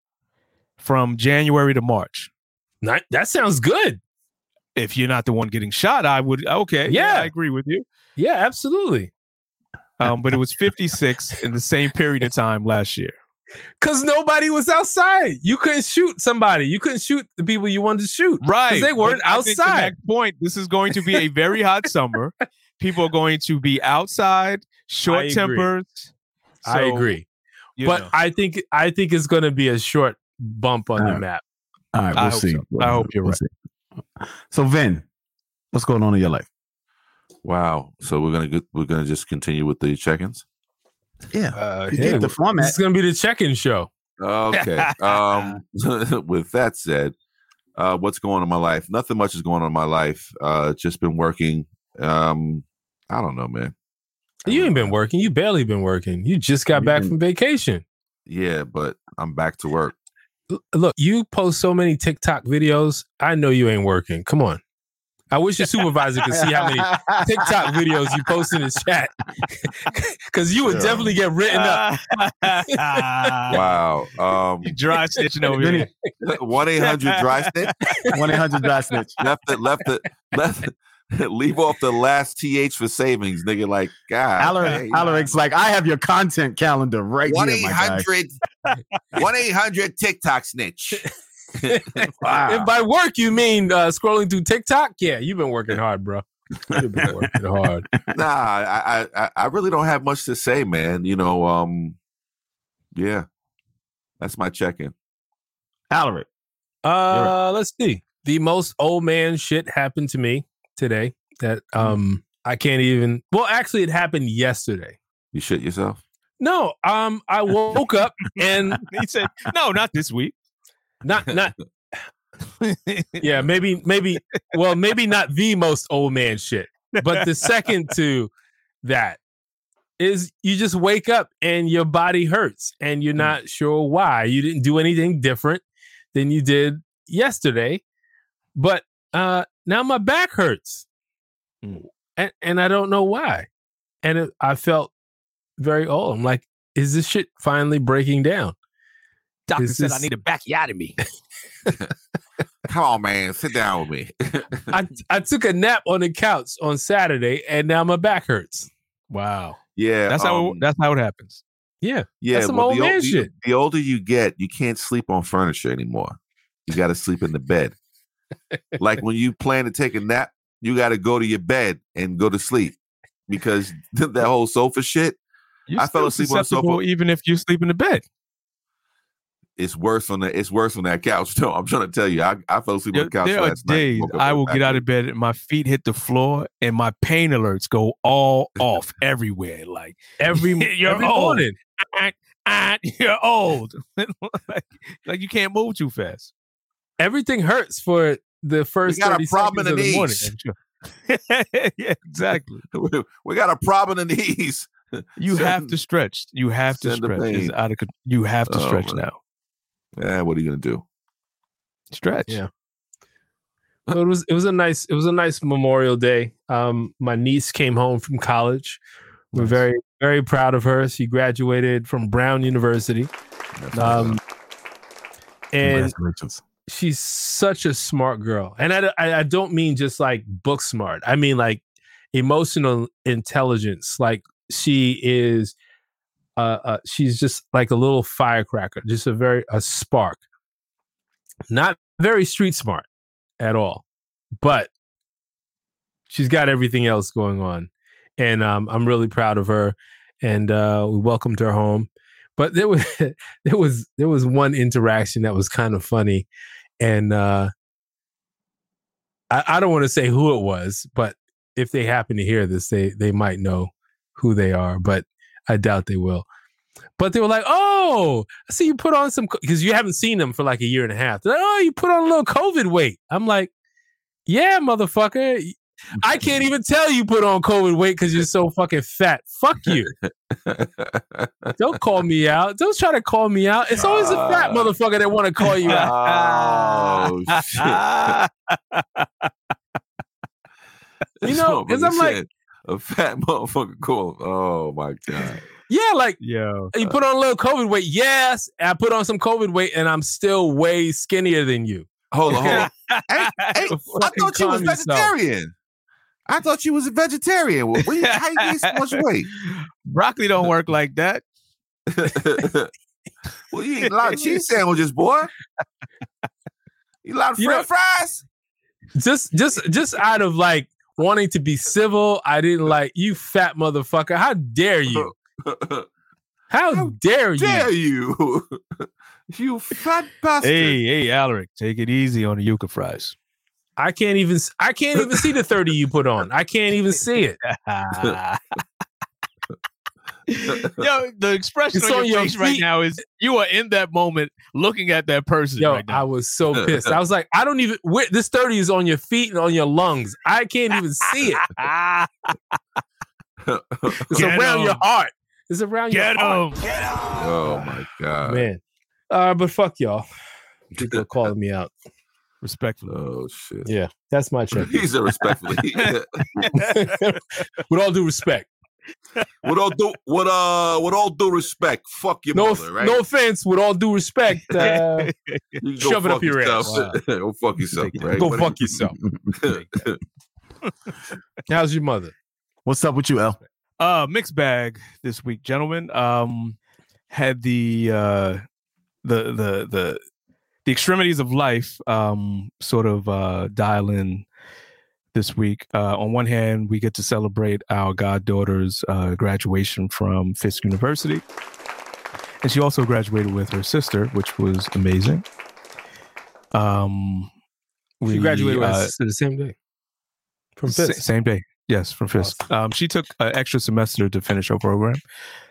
from January to March. Not, that sounds good. If you're not the one getting shot, I would, okay. Yeah, Yeah. I agree with you. Yeah, absolutely. Um, but it was 56 in the same period of time last year. Cause nobody was outside. You couldn't shoot somebody. You couldn't shoot the people you wanted to shoot. Right. they weren't But I think to outside. Point, this is going to be a very hot summer. People are going to be outside, short agree. tempers. I So, agree. But know, I think I think it's gonna be a short bump on the Alright. map. All right, we'll hope see. so. I hope you're We'll right. see. So, Vin, what's going on in your life? Wow. So we're gonna get, we're gonna just continue with the check-ins. Yeah, Uh, you get the format. It's gonna be the check-in show. Okay. um, with that said, uh, what's going on in my life? Nothing much is going on in my life. Uh, just been working. Um, I don't know, man. You ain't been working. You barely been working. You just got You back been- from vacation. Yeah, but I'm back to work. Look, you post so many TikTok videos. I know you ain't working. Come on. I wish your supervisor could see how many TikTok videos you post in his chat, because you would Yeah. definitely get written up. wow. Um, dry stitching over here. One eight hundred dry snitch. One eight hundred dry snitch. Left it. Left it. Left. It. Leave off the last th for savings, nigga. Like God. Alaric, Alaric's like, I have your content calendar right One here, eight my guy. hundred. One eight hundred TikTok snitch. If by work you mean uh, scrolling through TikTok, yeah, you've been working hard, bro. You've been working hard. nah, I, I I- I really don't have much to say, man. You know, um, yeah, that's my check-in. Alaric. Uh, let's see. The most old man shit happened to me today that um I can't even. Well, actually, it happened yesterday. You shit yourself. No, um, I woke up and he said, "No, not this week. Not not." yeah, maybe maybe. Well, maybe not the most old man shit, but the second to that is you just wake up and your body hurts and you're not sure why. You didn't do anything different than you did yesterday, but uh now my back hurts. And and I don't know why. And it, I felt very old. I'm like, is this shit finally breaking down? Doctor Is said I this- need a bacchiotomy. Come on, man, sit down with me. I I took a nap on the couch on Saturday and now my back hurts. Wow. Yeah, That's how um, that's how it happens. Yeah. Yeah, That's some well, old the, man ol- the- shit. the older you get, you can't sleep on furniture anymore. You got to sleep in the bed. like when you plan to take a nap, you got to go to your bed and go to sleep because that whole sofa shit. You're I fell asleep on the sofa. even if you sleep in the bed. It's worse on the. It's worse on that couch. No, I'm trying to tell you, I, I fell asleep on the couch there are last night. days woke I will get out of bed and my feet hit the floor and my pain alerts go all off everywhere. Like Every you're every old. morning. Ah, ah, you're old. like, like you can't move too fast. Everything hurts for the first got a problem in seconds the knees. morning. yeah, exactly. we got a problem in the knees. You have to stretch. You have to stretch. It's out of con- you have to Oh, stretch man. now. Yeah, what are you gonna do? Stretch. Yeah. So it was it was a nice it was a nice Memorial Day. Um, my niece came home from college. We're very very proud of her. She graduated from Brown University. Um, and she's such a smart girl, and I, I I don't mean just like book smart. I mean like emotional intelligence. Like she is, uh, uh she's just like a little firecracker, just a very a spark. Not very street smart at all, but she's got everything else going on, and um, I'm really proud of her. And uh, we welcomed her home. But there was there was there was one interaction that was kind of funny, and uh, I, I don't want to say who it was, but if they happen to hear this, they they might know who they are, but I doubt they will. But they were like, "Oh, I see you put on some because you haven't seen them for like a year and a half." They're like, "Oh, you put on a little COVID weight." I'm like, "Yeah, motherfucker." I can't even tell you put on COVID weight because you're so fucking fat. Fuck you. Don't call me out. Don't try to call me out. It's always a fat oh. motherfucker that want to call you out. Oh shit! You know, 'cause I'm like- Said, a fat motherfucker call. Oh my god! Yeah, like yeah, you put on a little COVID weight. Yes, I put on some COVID weight, and I'm still way skinnier than you. Hold on, hold on. Hey, hey, I thought you was calm yourself. vegetarian. I thought you was a vegetarian. Well, what you- how you gain so much weight? Broccoli don't work like that. well, you eat a lot of cheese sandwiches, boy. You eat a lot of You French know- fries. Just, just, just out of like wanting to be civil, I didn't like you, fat motherfucker. How dare you? How, dare you? Dare you? you fat bastard. Hey, hey, Alaric, take it easy on the yuca fries. I can't even. I can't even see the thirty you put on. I can't even see it. Yo, the expression It's on, on your your face right now is you are in that moment looking at that person Yo, right I was so pissed. I was like, I don't even. Where, this thirty is on your feet and on your lungs. I can't even see it. It's Get around your heart. It's around Get your heart. 'em. oh my god, man. Uh, but fuck y'all. People are calling me out. Respectfully. Oh shit. Yeah, that's my check. He's a respectfully. With all due respect. With all due, with uh, with all due respect, fuck your No, mother, right? no offense. With all due respect, uh, You go shove it up your yourself. ass. go fuck yourself, right? Go fuck yourself. How's your mother? What's up with you, L? Uh mixed bag this week, gentlemen. Um had the uh the the the the extremities of life um sort of uh dial in this week. Uh on one hand, we get to celebrate our goddaughter's uh graduation from Fisk University. And she also graduated with her sister, which was amazing. Um She graduated with uh, the same day from Sa- Fisk. same day. Yes, from Fisk. Um, she took an extra semester to finish her program,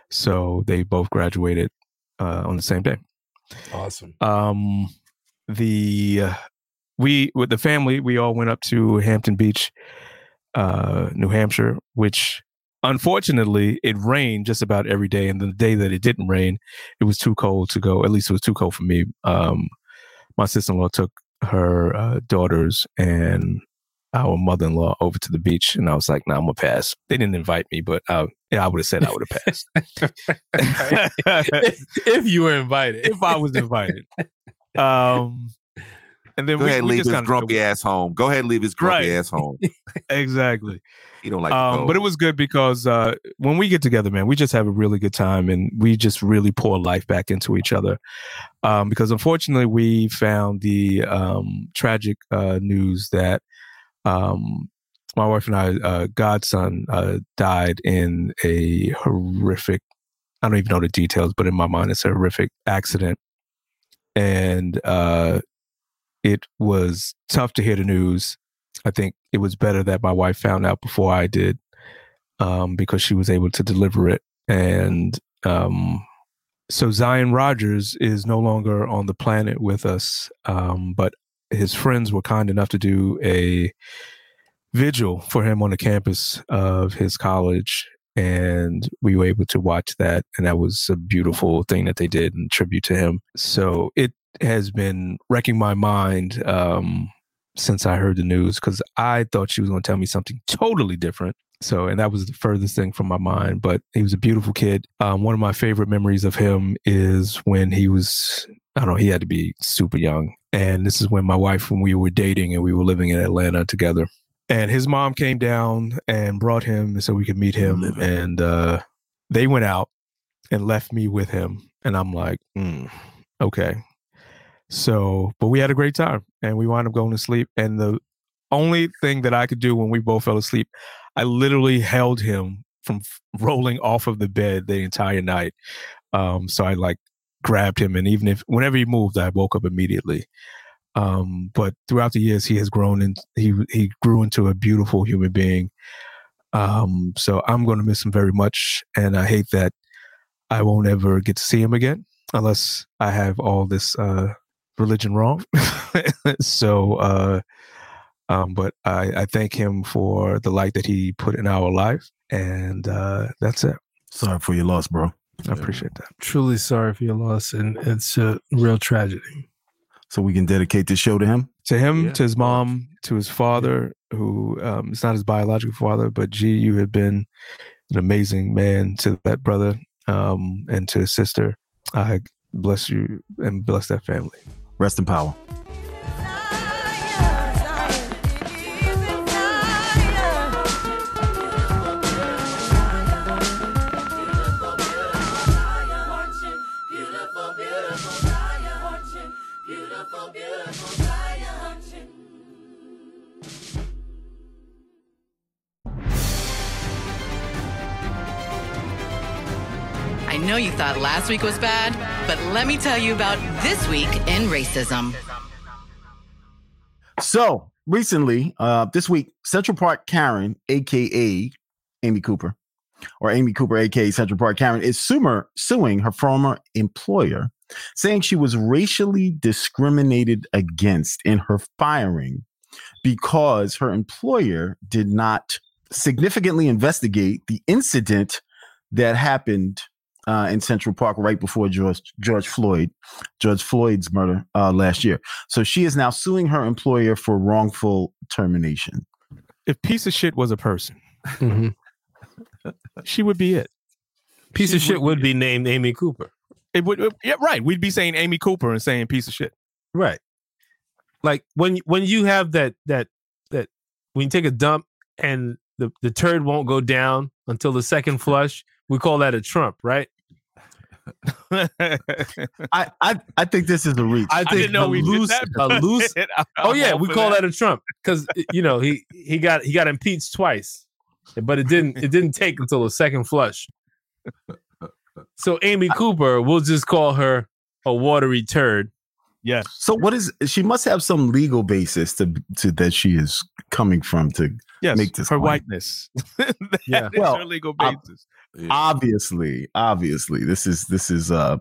so they both graduated uh, on the same day. Awesome. Um, the we with the family we all went up to Hampton Beach, uh, New Hampshire, which unfortunately it rained just about every day. And the day that it didn't rain, it was too cold to go. At least it was too cold for me. Um, my sister in law took her uh, daughters and our mother in law over to the beach, and I was like, "Nah, I'm gonna pass." They didn't invite me, but uh, yeah, I would have said I would have passed if, if you were invited. if I was invited. Um, and then Go we, ahead, we leave just his grumpy ass home. Go ahead, leave his grumpy Right. ass home. exactly. He don't like. um, but it was good because uh, when we get together, man, we just have a really good time and we just really pour life back into each other. Um, because unfortunately, we found the um, tragic uh, news that um, my wife and I, uh, godson, uh, died in a horrific. I don't even know the details, but in my mind, it's a horrific accident, and uh, it was tough to hear the news. I think it was better that my wife found out before I did, um, because she was able to deliver it. And um, so Zion Rogers is no longer on the planet with us, um, but his friends were kind enough to do a vigil for him on the campus of his college. And we were able to watch that. And that was a beautiful thing that they did in tribute to him. So it has been wrecking my mind um, since I heard the news because I thought she was going to tell me something totally different. So, and that was the furthest thing from my mind. But he was a beautiful kid. Um, one of my favorite memories of him is when he was, I don't know, he had to be super young. And this is when my wife, when we were dating and we were living in Atlanta together. And his mom came down and brought him so we could meet him. And uh, they went out and left me with him. And I'm like, mm, okay. So, but we had a great time and we wound up going to sleep. And the only thing that I could do when we both fell asleep, I literally held him from f- rolling off of the bed the entire night. Um, so I like grabbed him, and even if whenever he moved, I woke up immediately. Um, but throughout the years, he has grown and he he grew into a beautiful human being. Um, so I'm going to miss him very much, and I hate that I won't ever get to see him again unless I have all this uh, religion wrong. so, uh, um, but I, I thank him for the light that he put in our life, and uh, that's it. Sorry for your loss, bro. I appreciate that. Truly sorry for your loss, and it's a real tragedy. So we can dedicate this show to him. To him, Yeah. to his mom, to his father, who um, is not his biological father, but G, you have been an amazing man to that brother um, and to his sister. I bless you and bless that family. Rest in power. Know you thought last week was bad, but let me tell you about this week in racism. So recently, uh, this week, Central Park Karen, aka Amy Cooper, or Amy Cooper, aka Central Park Karen, is sumer, suing her former employer, saying she was racially discriminated against in her firing because her employer did not significantly investigate the incident that happened uh, in Central Park right before George George Floyd, George Floyd's murder uh, last year. So she is now suing her employer for wrongful termination. If piece of shit was a person, Mhm. she would be it. Piece of shit would be named Amy Cooper. It would, it- yeah, right. We'd be saying Amy Cooper and saying piece of shit. Right. Like when when you have that that that when you take a dump and the, the turd won't go down until the second flush, we call that a trump, right? I I, I think this is a reach. I think a loose, a loose. Oh yeah, we call that a trump because you know he he got he got impeached twice, but it didn't it didn't take until the second flush. So Amy Cooper, we'll just call her a watery turd. Yes. So what is she must have some legal basis to to that she is coming from to Yes, make this her claim. whiteness. Yeah. That's Well, her legal ob- basis. obviously obviously this is this is uh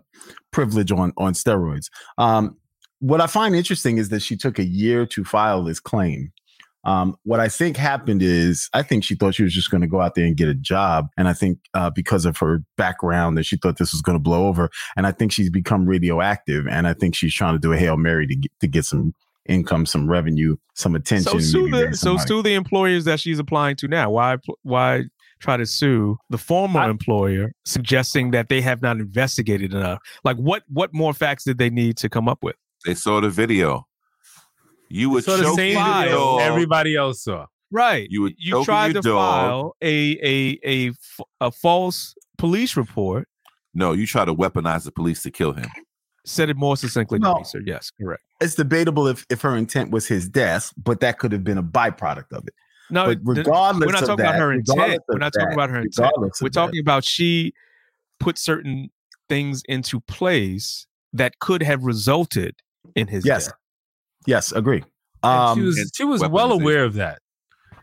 privilege on on steroids um what i find interesting is that she took a year to file this claim um what i think happened is i think she thought she was just going to go out there and get a job and i think uh because of her background that she thought this was going to blow over and i think she's become radioactive and i think she's trying to do a hail mary to get to get some income some revenue some attention So sue the so sue the employers that she's applying to now. Why why try to sue the former employer, suggesting that they have not investigated enough? Like what what more facts did they need to come up with? They saw the video. You would So the choke same your dog. everybody else saw. Right. You would You choke tried your to dog. file a a a f- a false police report. No, you try to weaponize the police to kill him. Said it more succinctly No. to me, sir. Yes, correct. it's debatable if if her intent was his death but that could have been a byproduct of it No, But th- regardless we're not of talking about her intent. We're of not talking that- about her intent. We're that. talking about she put certain things into place that could have resulted in his yes death. Yes agree um she was she was well aware of that.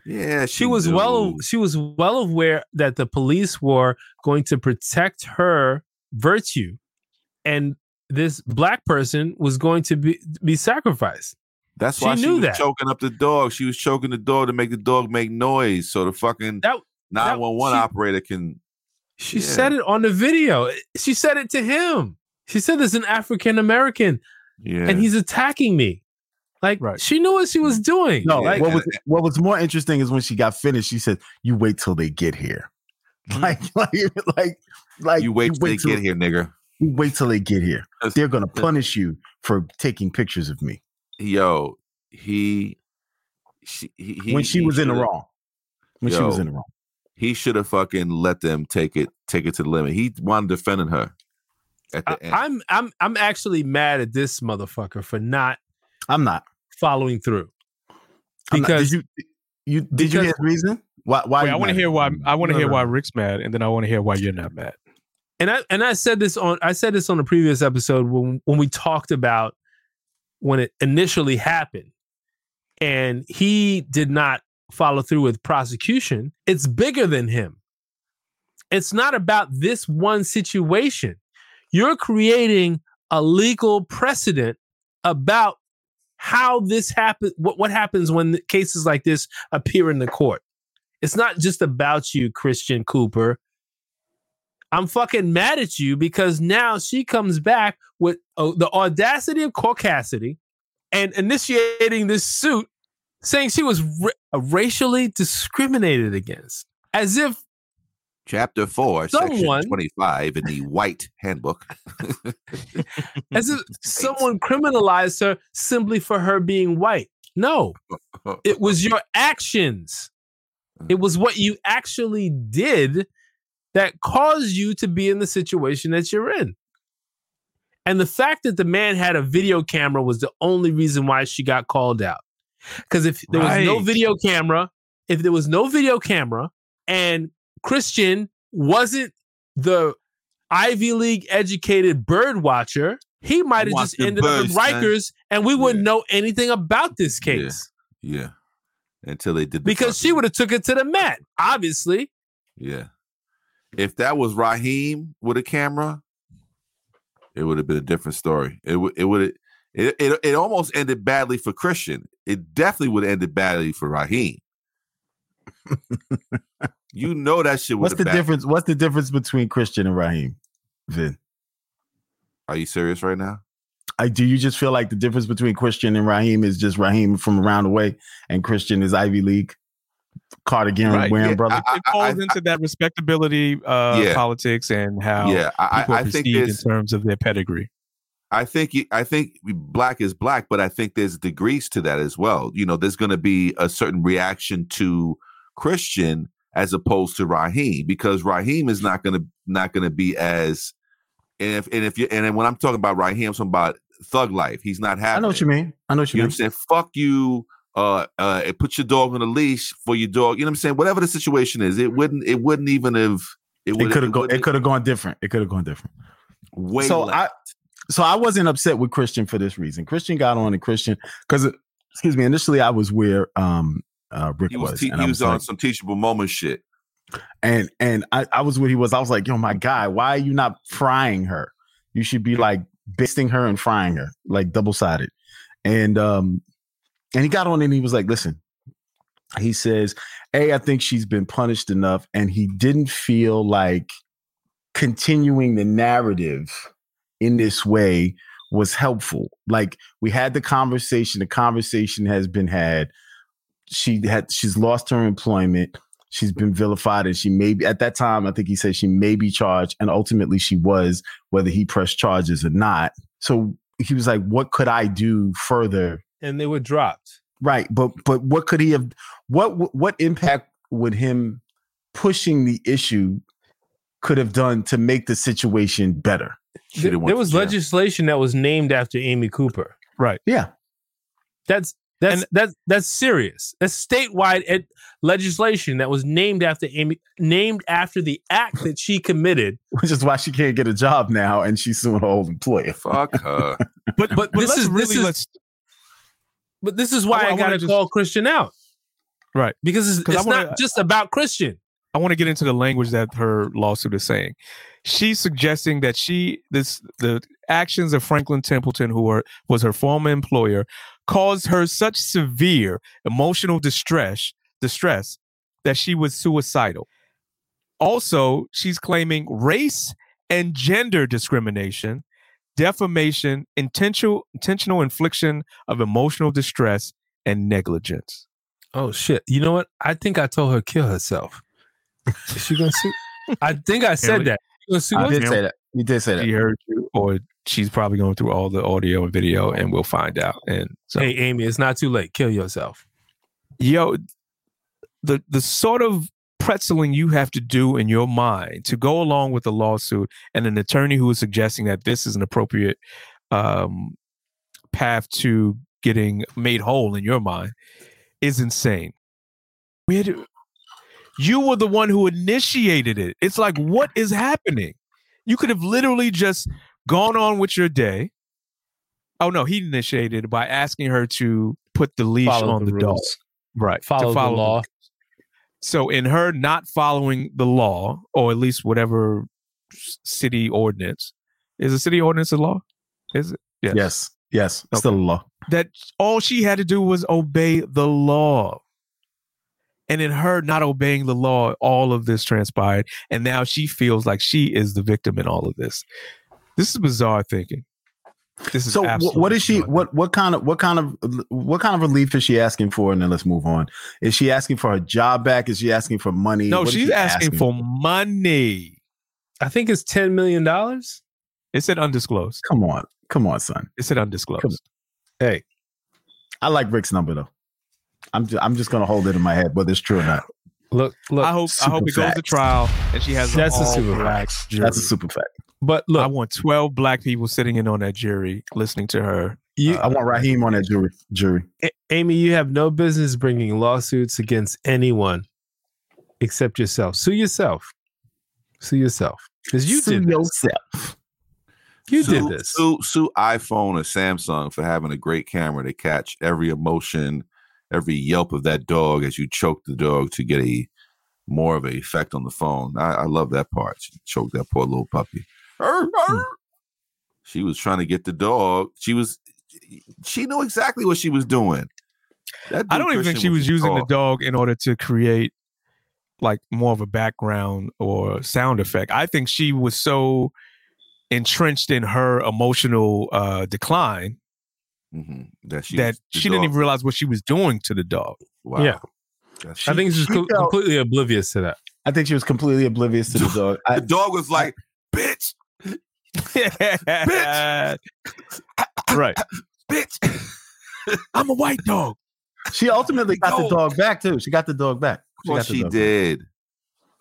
Yeah, She was well she was well aware that the police were going to protect her virtue and this black person was going to be be sacrificed. That's She why she knew was that. choking up the dog. She was choking the dog to make the dog make noise, so the fucking nine one one operator can. She Yeah. said it on the video. She said it to him. She said there's an African American Yeah, and he's attacking me. Like Right. she knew what she was mm-hmm. doing. no like, what was what was more interesting is when she got finished she said you wait till they get here mm-hmm. like like like like you wait till they till- get here, nigga. you wait till they get here they're gonna punish you for taking pictures of me Yo, he, she, he, he when she he was in the shoulda- wrong when she was in the wrong He should have fucking let them take it, take it to the limit. He wanted defending her at the I, end. I'm I'm I'm actually mad at this motherfucker for not i'm not following through. I'm not- Because did you you did you because- hear his reason why why Wait, I want to hear why I want to No, hear no, why. Rick's mad, and then I want to hear why you're not mad. and I and I said this on I said this on a previous episode when when we talked about when it initially happened and he did not follow through with prosecution it's bigger than him it's not about this one situation you're creating a legal precedent about how this happens what, what happens when cases like this appear in the court it's not just about you christian cooper I'm fucking mad at you because now she comes back with uh, the audacity of Cassidy and initiating this suit saying she was ra- racially discriminated against. As if Chapter four, section twenty-five in the White Handbook. as if someone criminalized her simply for her being white. No, it was your actions. It was what you actually did that caused you to be in the situation that you're in. And the fact that the man had a video camera was the only reason why she got called out. Because if there was no video camera, if there was no video camera and Christian wasn't the Ivy League educated bird watcher, he might have just the ended up in birds, man. Rikers and we wouldn't know anything about this case yeah, until they did the because she would have took it to the mat, obviously. Yeah. If that was Raheem with a camera, it would have been a different story. It would it would it, it it almost ended badly for Christian. It definitely would have ended badly for Raheem. you know that shit what's the difference what's the difference between christian and raheem Vin. Are you serious right now? I, do you just feel like the difference between Christian and Raheem is just Raheem from around the way and Christian is Ivy League cardigan Right, wearing yeah, brother? it falls into that respectability uh, Yeah. politics and how Yeah, I- people I are think perceived in terms of their pedigree. I think I think black is black, but I think there's degrees to that as well. You know, there's going to be a certain reaction to Christian as opposed to Raheem because Raheem is not going to not going to be as and if and if you and when I'm talking about Raheem, I'm talking about thug life. He's not happy. I know what you mean. I know what you, You know mean. what I'm saying? Fuck you. Uh, uh, put your dog on a leash for your dog. You know what I'm saying? Whatever the situation is, it wouldn't. It wouldn't even have. It, could have gone. It could have gone different. It could have gone different. Way so less. I, so I wasn't upset with Christian for this reason. Christian got on and Christian because, excuse me, initially I was where um uh Rick He was, was, te- he was on like- some teachable moment shit. and and I, I was what he was. I was like, yo, my guy, why are you not frying her? You should be like basting her and frying her, like double sided. And um, and he got on and he was like, listen, he says, A, I think she's been punished enough, and he didn't feel like continuing the narrative in this way was helpful. Like we had the conversation, the conversation has been had. She had she's lost her employment. She's been vilified, and she may be at that time. I think he said she may be charged, and ultimately she was, whether he pressed charges or not. So he was like, "What could I do further And they were dropped. Right, but but what could he have? What what impact would him pushing the issue could have done to make the situation better? There, there was legislation that was named after Amy Cooper. Right. Yeah. That's that's that's that's serious. That's statewide ed- legislation that was named after Amy, named after the act that she committed. Which is why she can't get a job now, and she's suing her old employer. Fuck her. But but, but this is really this is, let's but this is why I I, I gotta just- call Christian out right because it's, 'Cause I it's wanna- not just about Christian. I want to get into the language that her lawsuit is saying. She's suggesting that she this the actions of Franklin Templeton, who are, was her former employer, caused her such severe emotional distress distress that she was suicidal. Also, she's claiming race and gender discrimination, defamation, intentional intentional infliction of emotional distress, and negligence. Oh shit! You know what? I think I told her kill herself. Is she gonna sue? I think I said Apparently- that. You gonna sue You did say that. You did say that. She heard you, or she's probably going through all the audio and video, and we'll find out. And so, Hey, Amy, it's not too late. Kill yourself. yo, the the sort of pretzeling you have to do in your mind to go along with the lawsuit, and an attorney who is suggesting that this is an appropriate um, path to getting made whole in your mind is insane. Where do, you were the one who initiated it. It's like, what is happening? You could have literally just gone on with your day. Oh no, he initiated by asking her to put the leash Follow on the the, dog. Right. Follow the law. So in her not following the law, or at least whatever city ordinance, is a city ordinance a law? Is it? Yes. Yes. Yes. Still a law. That all she had to do was obey the law. And in her not obeying the law, all of this transpired. And now she feels like she is the victim in all of this. This is bizarre thinking. This is So wh- what absolutely is she? bizarre. What what kind of what kind of what kind of relief is she asking for? And then let's move on. Is she asking for her job back? Is she asking for money? No, What is she's she asking, for money. I think it's ten million dollars. It said undisclosed. Come on, come on, son. It said undisclosed. Hey, I like Rick's number though. I'm just, I'm just gonna hold it in my head, whether it's true or not. Look, look. I hope I hope it super goes to trial and she has That's a an super all-black fact. That's a super fact. But look, I want twelve black people sitting in on that jury, listening to her. you, I want Raheem on that jury. Jury. A- Amy, you have no business bringing lawsuits against anyone except yourself. Sue yourself. Sue yourself because you Sue did this. yourself. You sue, did this. Sue, sue iPhone or Samsung for having a great camera to catch every emotion, every yelp of that dog as you choke the dog to get a more of an effect on the phone. I, I love that part. She choked that poor little puppy. Arr, arr. She was trying to get the dog. She was. She knew exactly what she was doing. I don't even think she was using the dog in order to create like more of a background or sound effect. I think she was so entrenched in her emotional uh, decline Mhm. That she, that was the she didn't even realize what she was doing to the dog. Wow. Yeah. That's- I think it's just she co- completely oblivious to that. I think she was completely oblivious to the dog. I, the dog was like, "Bitch, right. bitch." I'm a white dog. she ultimately got the dog back too. She got the dog back. Of course she dog back. did.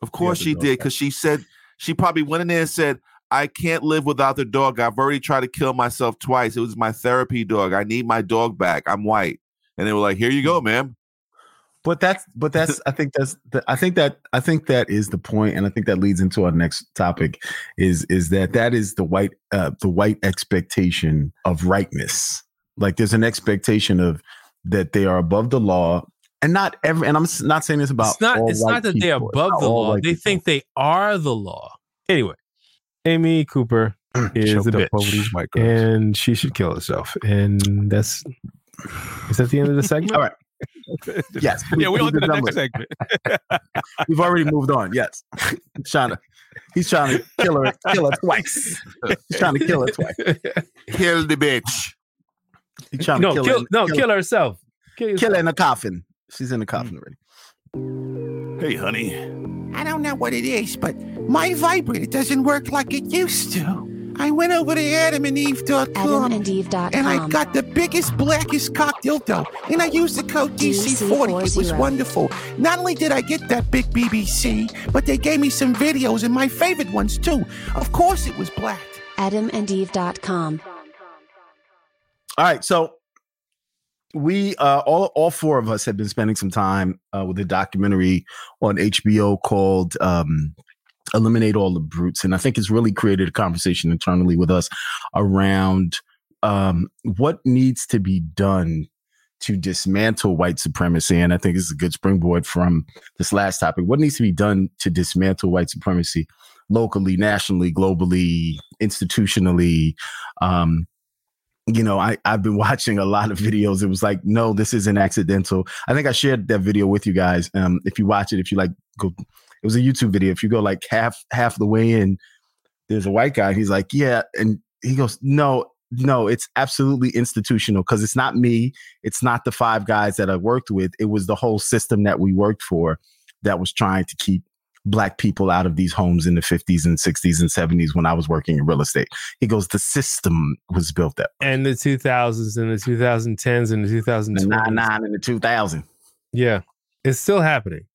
Of course the she did because she said she probably went in there and said, "I can't live without the dog. I've already tried to kill myself twice. It was my therapy dog. I need my dog back. I'm white." And they were like, "Here you go, ma'am." But that's but that's I think that's the, I think that I think that is the point, and I think that leads into our next topic is is that that is the white uh, the white expectation of rightness. Like there's an expectation of that they are above the law, and not every. And I'm not saying this about It's not. all It's white not that they're above the law. They people. think they are the law. Anyway, Amy Cooper is Choked a up over bitch, these white girls. and she should kill herself. And that's is that the end of the segment? All right. Yes. Yeah, we're on to the done next with it. segment. We've already moved on. Yes. He's trying to he's trying to kill her kill her twice. He's trying to kill her twice. Kill the bitch. He's trying no, to kill, kill, her, no, kill, kill herself. Kill, kill her in a coffin. She's in the coffin already. Hey, honey. I don't know what it is, but my vibrator doesn't work like it used to. I went over to adamandeve.com AdamandEve.com. and I got the biggest, blackest cock dildo. And I used the code DC40. It was wonderful. Not only did I get that big BBC, but they gave me some videos and my favorite ones too. Of course, it was black. AdamandEve.com. All right, so we uh all all four of us have been spending some time uh with a documentary on HBO called um Eliminate All the Brutes and I think it's really created a conversation internally with us around um what needs to be done to dismantle white supremacy and I think this is a good springboard from this last topic what needs to be done to dismantle white supremacy locally nationally globally institutionally um you know, I, I've been watching a lot of videos. It was like, no, this isn't accidental. I think I shared that video with you guys. Um, if you watch it, if you like go, it was a YouTube video. If you go like half half the way in, there's a white guy. He's like, yeah, and he goes, no, no, it's absolutely institutional because it's not me. It's not the five guys that I worked with. It was the whole system that we worked for that was trying to keep black people out of these homes in the 50s and 60s and 70s when I was working in real estate. He goes, the system was built that And the 2000s and the 2010s and the the 99 and the 2000. Yeah, it's still happening.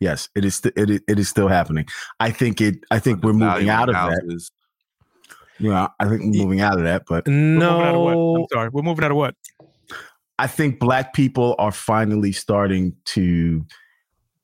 Yes, it is. St- it, is- it is still happening. I think it. I think we're moving out of that. houses. You know, I think we're moving out of that. But We're moving out of what? I'm No, sorry. We're moving out of what? I think black people are finally starting to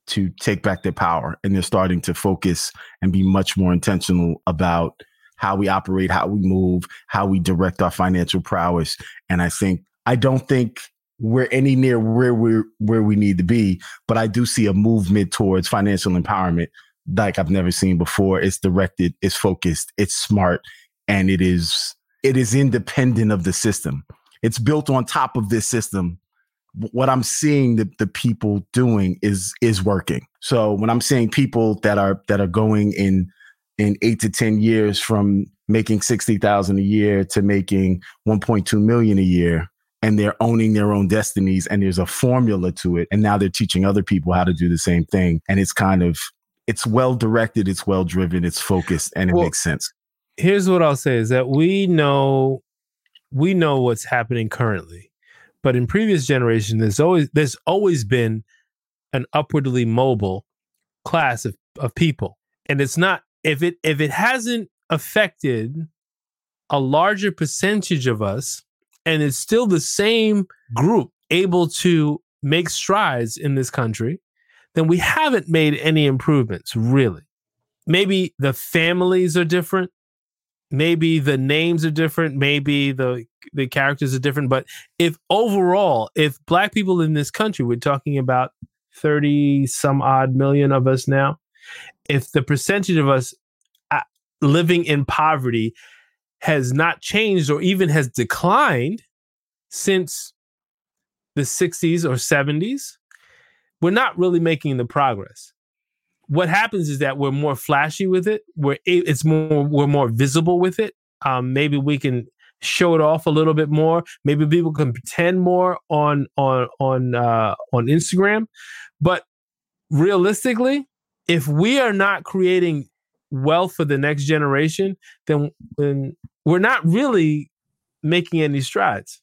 to take back their power, and they're starting to focus and be much more intentional about how we operate, how we move, how we direct our financial prowess. And I think I don't think we're any near where we're where we need to be, but I do see a movement towards financial empowerment like I've never seen before. It's directed, it's focused, it's smart, and it is it is independent of the system. It's built on top of this system. What I'm seeing the, the people doing is is working. So when I'm seeing people that are that are going in in eight to ten years from making sixty thousand a year to making 1.2 million a year, and they're owning their own destinies, and there's a formula to it, and now they're teaching other people how to do the same thing, and it's kind of it's well directed, it's well driven, it's focused, and it Well, makes sense. here's what I'll say is that we know we know what's happening currently. But in previous generations, there's always there's always been an upwardly mobile class of, of people. And it's not if it if it hasn't affected a larger percentage of us and it's still the same group able to make strides in this country, then we haven't made any improvements, really. Maybe the families are different. Maybe the names are different. Maybe the the characters are different. But if overall, if black people in this country, we're talking about 30 some odd million of us now, if the percentage of us uh, living in poverty has not changed or even has declined since the 60s or 70s, we're not really making the progress. what happens is that we're more flashy with it. We're it's more we're more visible with it. Um, maybe we can show it off a little bit more. Maybe people can pretend more on on on uh, on Instagram. But realistically, if we are not creating wealth for the next generation, then then we're not really making any strides.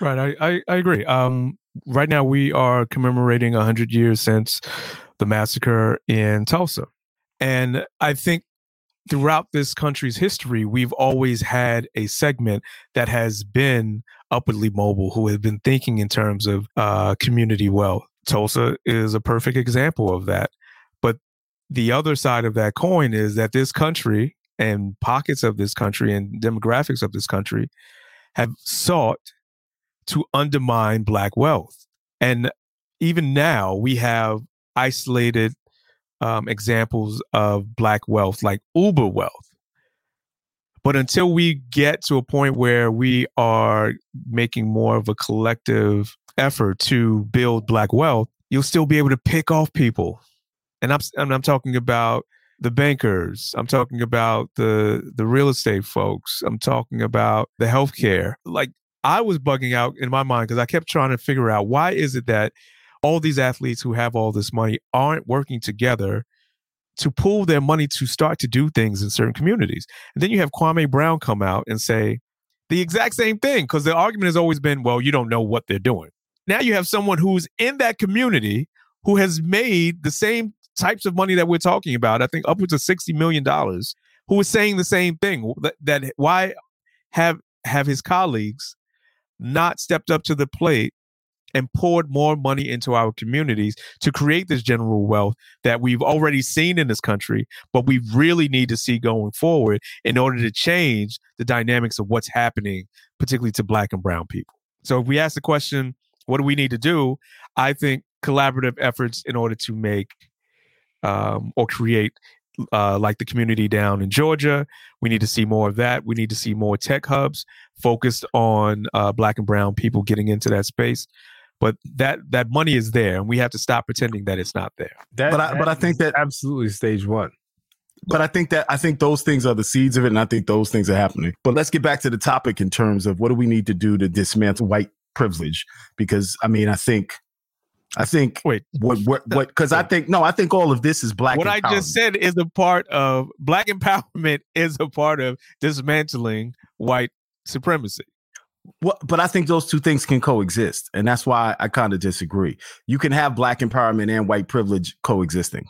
Right, I, I, I agree. Um, right now we are commemorating 100 years since the massacre in Tulsa. And I think throughout this country's history, we've always had a segment that has been upwardly mobile, who have been thinking in terms of uh, community wealth. Tulsa is a perfect example of that. But the other side of that coin is that this country and pockets of this country and demographics of this country have sought to undermine black wealth. And even now, we have isolated um, examples of black wealth, like Uber wealth. But until we get to a point where we are making more of a collective effort to build black wealth, you'll still be able to pick off people. And I'm and I'm talking about the bankers. I'm talking about the the real estate folks. I'm talking about the healthcare. Like I was bugging out in my mind because I kept trying to figure out why is it that all these athletes who have all this money aren't working together to pool their money to start to do things in certain communities. And then you have Kwame Brown come out and say the exact same thing because the argument has always been, well, you don't know what they're doing. Now you have someone who's in that community who has made the same types of money that we're talking about, I think upwards of $60 million, who is saying the same thing that, that why have have his colleagues not stepped up to the plate and poured more money into our communities to create this general wealth that we've already seen in this country, but we really need to see going forward in order to change the dynamics of what's happening, particularly to black and brown people. So if we ask the question, what do we need to do? I think collaborative efforts in order to make um, or create uh, like the community down in Georgia. We need to see more of that. We need to see more tech hubs focused on uh, black and brown people getting into that space. But that that money is there, and we have to stop pretending that it's not there. That, But I- but I think that absolutely stage one. But I think that I think those things are the seeds of it, and I think those things are happening. But let's get back to the topic in terms of what do we need to do to dismantle white privilege? Because I mean, I think, I think wait, what what what? Because I think no, I think all of this is black. what I just said is a part of black empowerment is a part of dismantling white supremacy. Well, but I think those two things can coexist, and that's why I kind of disagree. You can have black empowerment and white privilege coexisting.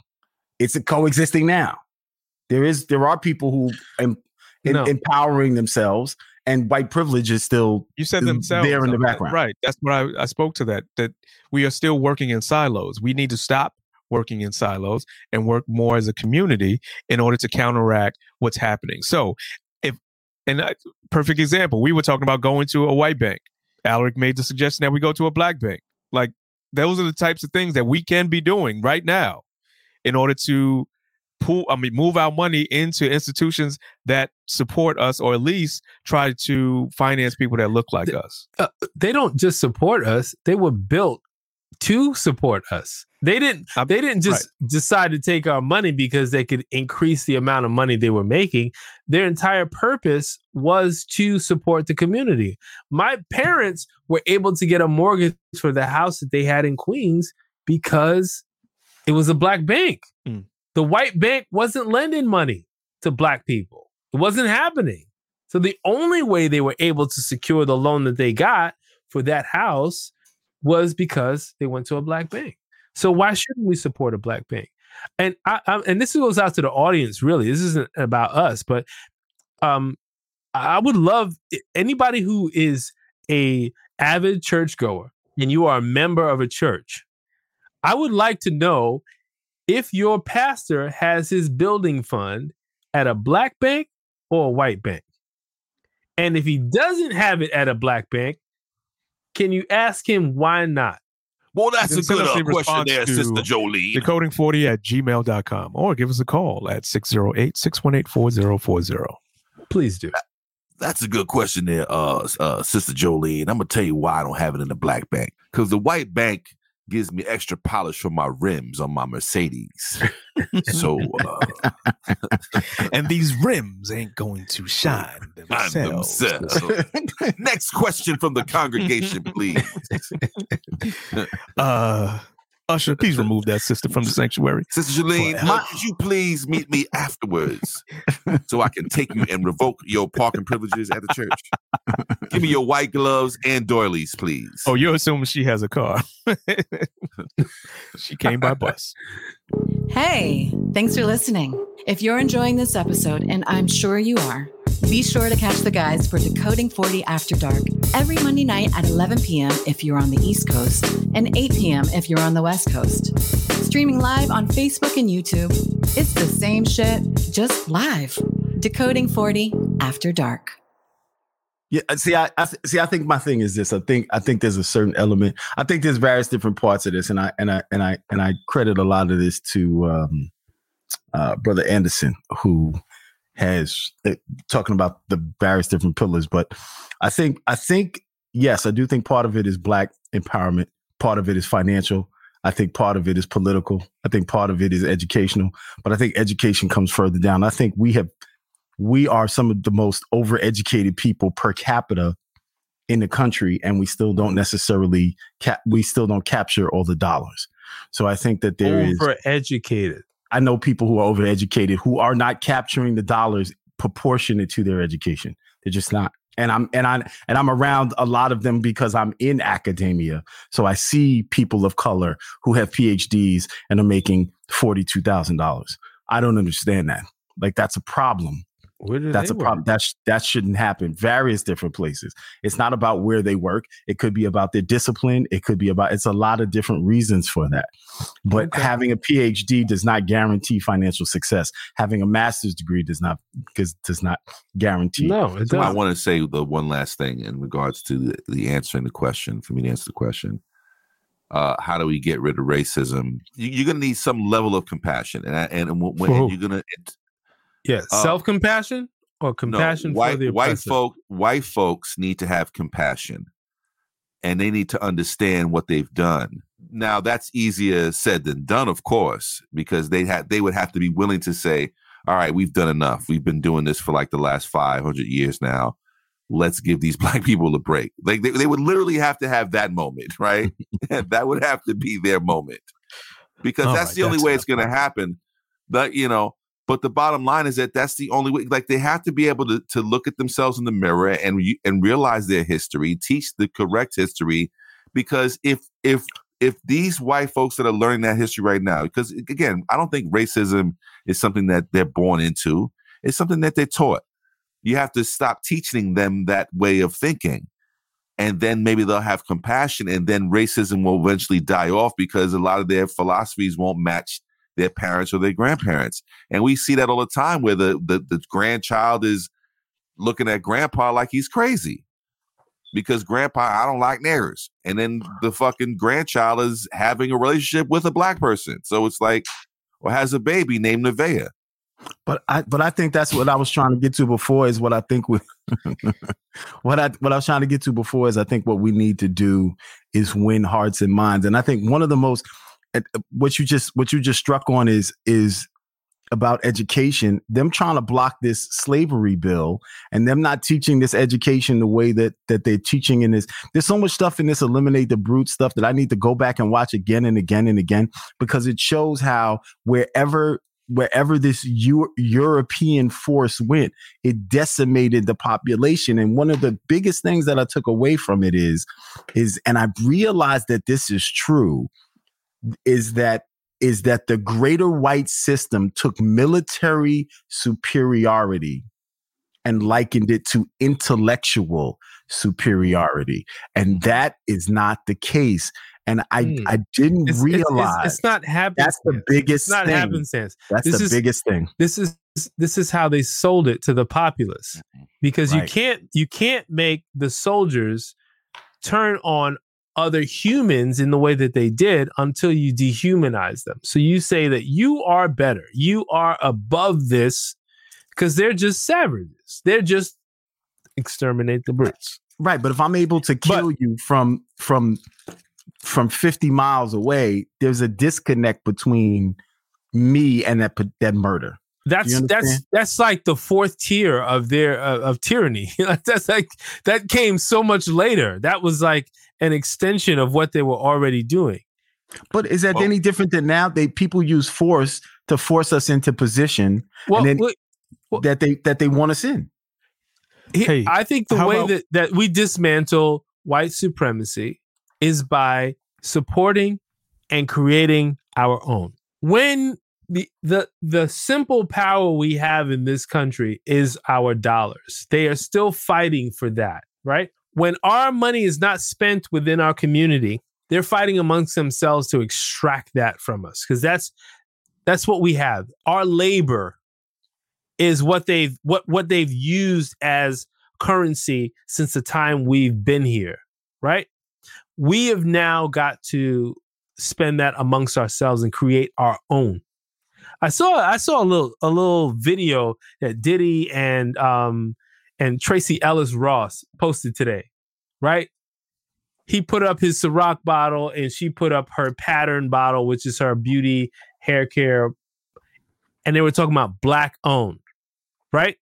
It's a coexisting now. There is there are people who em, em- empowering themselves, and white privilege is still You said themselves there in the background. right? That's what I, I spoke to. That that we are still working in silos. We need to stop working in silos and work more as a community in order to counteract what's happening. So, if and uh, perfect example, we were talking about going to a white bank. Alaric made the suggestion that we go to a black bank. Like those are the types of things that we can be doing right now in order to pull i mean move our money into institutions that support us or at least try to finance people that look like us Uh, they don't just support us; they were built to support us. They didn't. They didn't just decide to take our money because they could increase the amount of money they were making. Their entire purpose was to support the community. My parents were able to get a mortgage for the house that they had in Queens because it was a black bank. Mm. The white bank wasn't lending money to black people. It wasn't happening. So the only way they were able to secure the loan that they got for that house was because they went to a black bank. So why shouldn't we support a black bank? And I, I and this goes out to the audience. Really, this isn't about us, but um, I would love anybody who is a avid churchgoer and you are a member of a church. I would like to know if your pastor has his building fund at a black bank or a white bank. And if he doesn't have it at a black bank, can you ask him why not? Well, You can send us a response to Decoding40 at gmail.com or give us a call at 608 618 4040. Please do. That's a good question there, uh, uh, Sister Jolene. I'm gonna tell you why I don't have it in the black bank. Because the white bank gives me extra polish for my rims on my Mercedes. so uh, and these rims ain't going to shine themselves. themselves. Next question from the congregation, please. Uh, Usher, please remove that sister from the sanctuary. Sister Jalene, uh, could you please meet me afterwards so I can take you and revoke your parking privileges at the church? Give me your white gloves and doilies, please. Oh, you're assuming she has a car. she came by bus. Hey, thanks for listening. If you're enjoying this episode, and I'm sure you are, be sure to catch the guys for Decoding 40 After Dark every Monday night at 11 p.m. if you're on the East Coast and 8 p.m. if you're on the West Coast. Streaming live on Facebook and YouTube. It's the same shit, just live. Decoding 40 After Dark. Yeah, uh, see, I, I see. I think my thing is this. I think I think there's a certain element. I think there's various different parts of this, and I and I and I and I credit a lot of this to um, uh, brother Anderson, who has uh, talking about the various different pillars. But I think I think yes, I do think part of it is black empowerment. Part of it is financial. I think part of it is political. I think part of it is educational. But I think education comes further down. I think we have we are some of the most overeducated people per capita in the country and we still don't necessarily cap we still don't capture all the dollars so i think that there is Overeducated. I know people who are overeducated who are not capturing the dollars proportionate to their education. They're just not. And i'm and i and i'm around a lot of them because i'm in academia. So i see people of color who have phds and are making $42000 i don't understand that. Like that's a problem that's they a problem. work? That sh- that shouldn't happen. Various different places. It's not about where they work. It could be about their discipline. It could be about. It's a lot of different reasons for that. But having a PhD does not guarantee financial success. Having a master's degree does not because does not guarantee. No, it So I want to say the one last thing in regards to the, the answering the question for me to answer the question. Uh, how do we get rid of racism? You, you're gonna need some level of compassion, and I- and when, when you're gonna Yeah, Uh, self compassion or compassion no, white, for the white folk white folks need to have compassion and they need to understand what they've done. Now that's easier said than done of course because they had they would have to be willing to say all right we've done enough. We've been doing this for like the last 500 years now. Let's give these black people a break. Like they, they would literally have to have that moment right? That would have to be their moment because All that's the only that's way it's going to happen. But you know but the bottom line is that that's the only way like they have to be able to, to look at themselves in the mirror and and realize their history teach the correct history because if if if these white folks that are learning that history right now because again i don't think racism is something that they're born into. It's something that they're taught. You have to stop teaching them that way of thinking. And then maybe they'll have compassion and then racism will eventually die off because a lot of their philosophies won't match their parents or their grandparents and we see that all the time where the the, the grandchild is looking at grandpa like he's crazy because grandpa i don't like niggers and then the fucking grandchild is having a relationship with a black person so it's like or has a baby named Nevaeh. But I but I think that's what I was trying to get to before is what I think we what I what I was trying to get to before is I think what we need to do is win hearts and minds. And I think one of the most Uh, what you just what you just struck on is is about education them trying to block this slavery bill and them not teaching this education the way that that they're teaching in this there's so much stuff in this eliminate the brute stuff that i need to go back and watch again and again and again because it shows how wherever wherever this Eu- European force went, it decimated the population. And one of the biggest things that I took away from it is, is, and I realized that this is true, is that is that the greater white system took military superiority and likened it to intellectual superiority. And that is not the case. And I, Hmm. I didn't It's- it's- it's- realize it's not happenstance. That's the biggest It's not thing. happenstance. That's This the is- biggest thing. This is this is how they sold it to the populace because you can't you can't make the soldiers turn on other humans in the way that they did until you dehumanize them. So you say that you are better, you are above this because they're just savages. They're just exterminate the brutes. Right, but if I'm able to kill you from from from 50 miles away, there's a disconnect between me and that that murder. That's that's that's like the fourth tier of their uh, of tyranny. that's like that came so much later. That was like an extension of what they were already doing. But is that any different than now? They people use force to force us into position Well, and then look- that they that they want us in. He- I think the way about- that, that we dismantle white supremacy is by supporting and creating our own. When the the the simple power we have in this country is our dollars. They are still fighting for that, right? When our money is not spent within our community, they're fighting amongst themselves to extract that from us because that's that's what we have. Our labor is what they've what what they've used as currency since the time we've been here, right? We have now got to spend that amongst ourselves and create our own. I saw I saw a little a little video that Diddy and um and Tracee Ellis Ross posted today, right? He put up his Ciroc bottle and she put up her pattern bottle, which is her beauty hair care, and they were talking about black owned, right?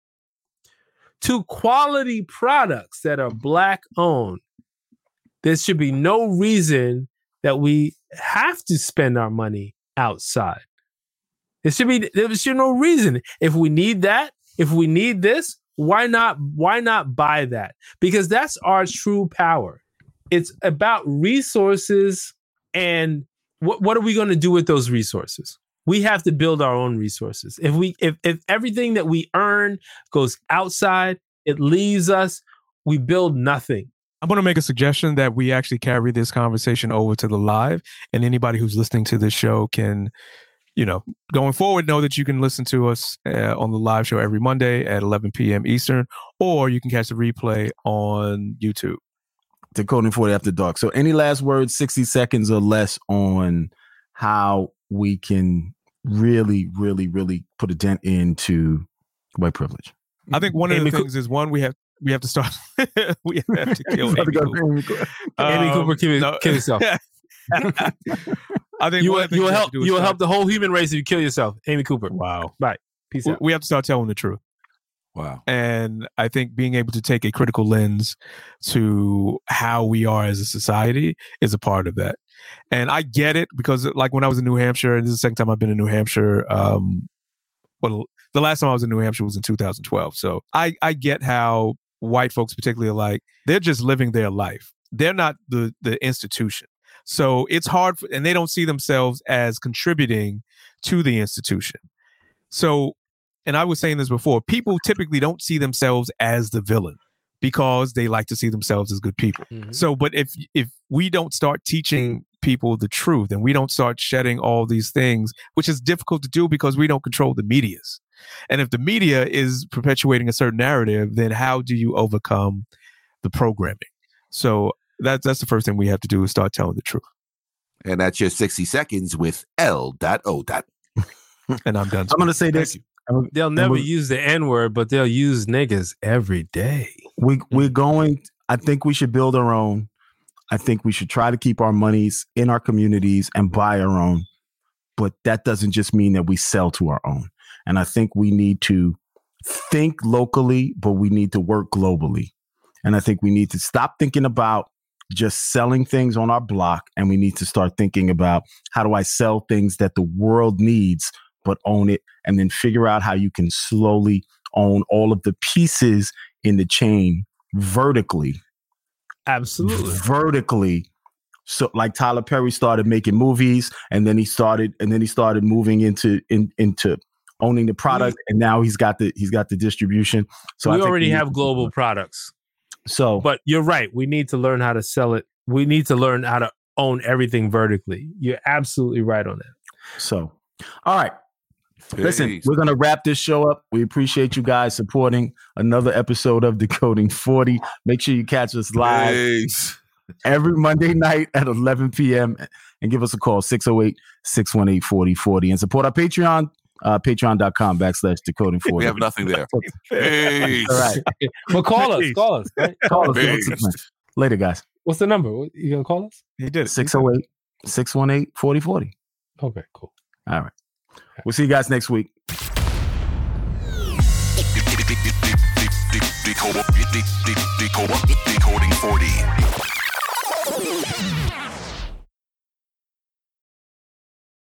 Two quality products that are black owned. There should be no reason that we have to spend our money outside. There should be there should be no reason. If we need that, if we need this, why not why not buy that? Because that's our true power. It's about resources and what what are we going to do with those resources? We have to build our own resources. If we if if everything that we earn goes outside, it leaves us, we build nothing. I'm going to make a suggestion that we actually carry this conversation over to the live, and anybody who's listening to this show can, you know, going forward, know that you can listen to us uh, on the live show every Monday at 11 p.m. Eastern, or you can catch the replay on YouTube. Decoding 40 After Dark. So, any last words, 60 seconds or less on how we can really, really, really put a dent into white privilege? I think one of Amy the Coo- things is one we have we have to start. we have to kill About to Amy go Cooper. Amy Cooper. Amy Um, Cooper, kill, no. kill yourself. I think you will, you will help to you will help the whole human race if you kill yourself. Amy Cooper. Wow. Bye. Peace we, out. we have to start telling the truth. Wow. And I think being able to take a critical lens to how we are as a society is a part of that. And I get it because, like, when I was in New Hampshire, and this is the second time I've been in New Hampshire. Um, well, the last time I was in New Hampshire was in 2012. So I, I get how white folks, particularly, are like they're just living their life. They're not the the institution. So it's hard, for, and they don't see themselves as contributing to the institution. So, and I was saying this before, people typically don't see themselves as the villain because they like to see themselves as good people. Mm-hmm. So, but if if we don't start teaching people the truth and we don't start shedding all these things, which is difficult to do because we don't control the medias. And if the media is perpetuating a certain narrative, then how do you overcome the programming? So that's that's the first thing we have to do is start telling the truth. And that's your 60 seconds with L. O. That. And I'm done. I'm going to say this. They'll never we- use the N word, but they'll use niggas every day. We hmm. we're going. I think we should build our own. I think we should try to keep our monies in our communities and buy our own. But that doesn't just mean that we sell to our own. And I think we need to think locally, but we need to work globally. And I think we need to stop thinking about just selling things on our block and we need to start thinking about how do I sell things that the world needs but own it and then figure out how you can slowly own all of the pieces in the chain vertically Absolutely. vertically so like Tyler Perry started making movies and then he started and then he started moving into in, into owning the product and now he's got the he's got the distribution so we already have global products. So, but you're right. We need to learn how to sell it. We need to learn how to own everything vertically. You're absolutely right on that. So, all right. Listen, we're going to wrap this show up. We appreciate you guys supporting another episode of Decoding 40. Make sure you catch us live Peace. every Monday night at 11 p.m. and give us a call 608 618 4040 and support our Patreon, uh, patreon.com backslash decoding 40. We have nothing there. Peace. All right. But call us. Call us. Right? Call us. give us a Peace. Later, guys. What's the number? You gonna call us? He did. 608 618 4040. Okay, cool. All right. We'll see you guys next week. Decoding 40.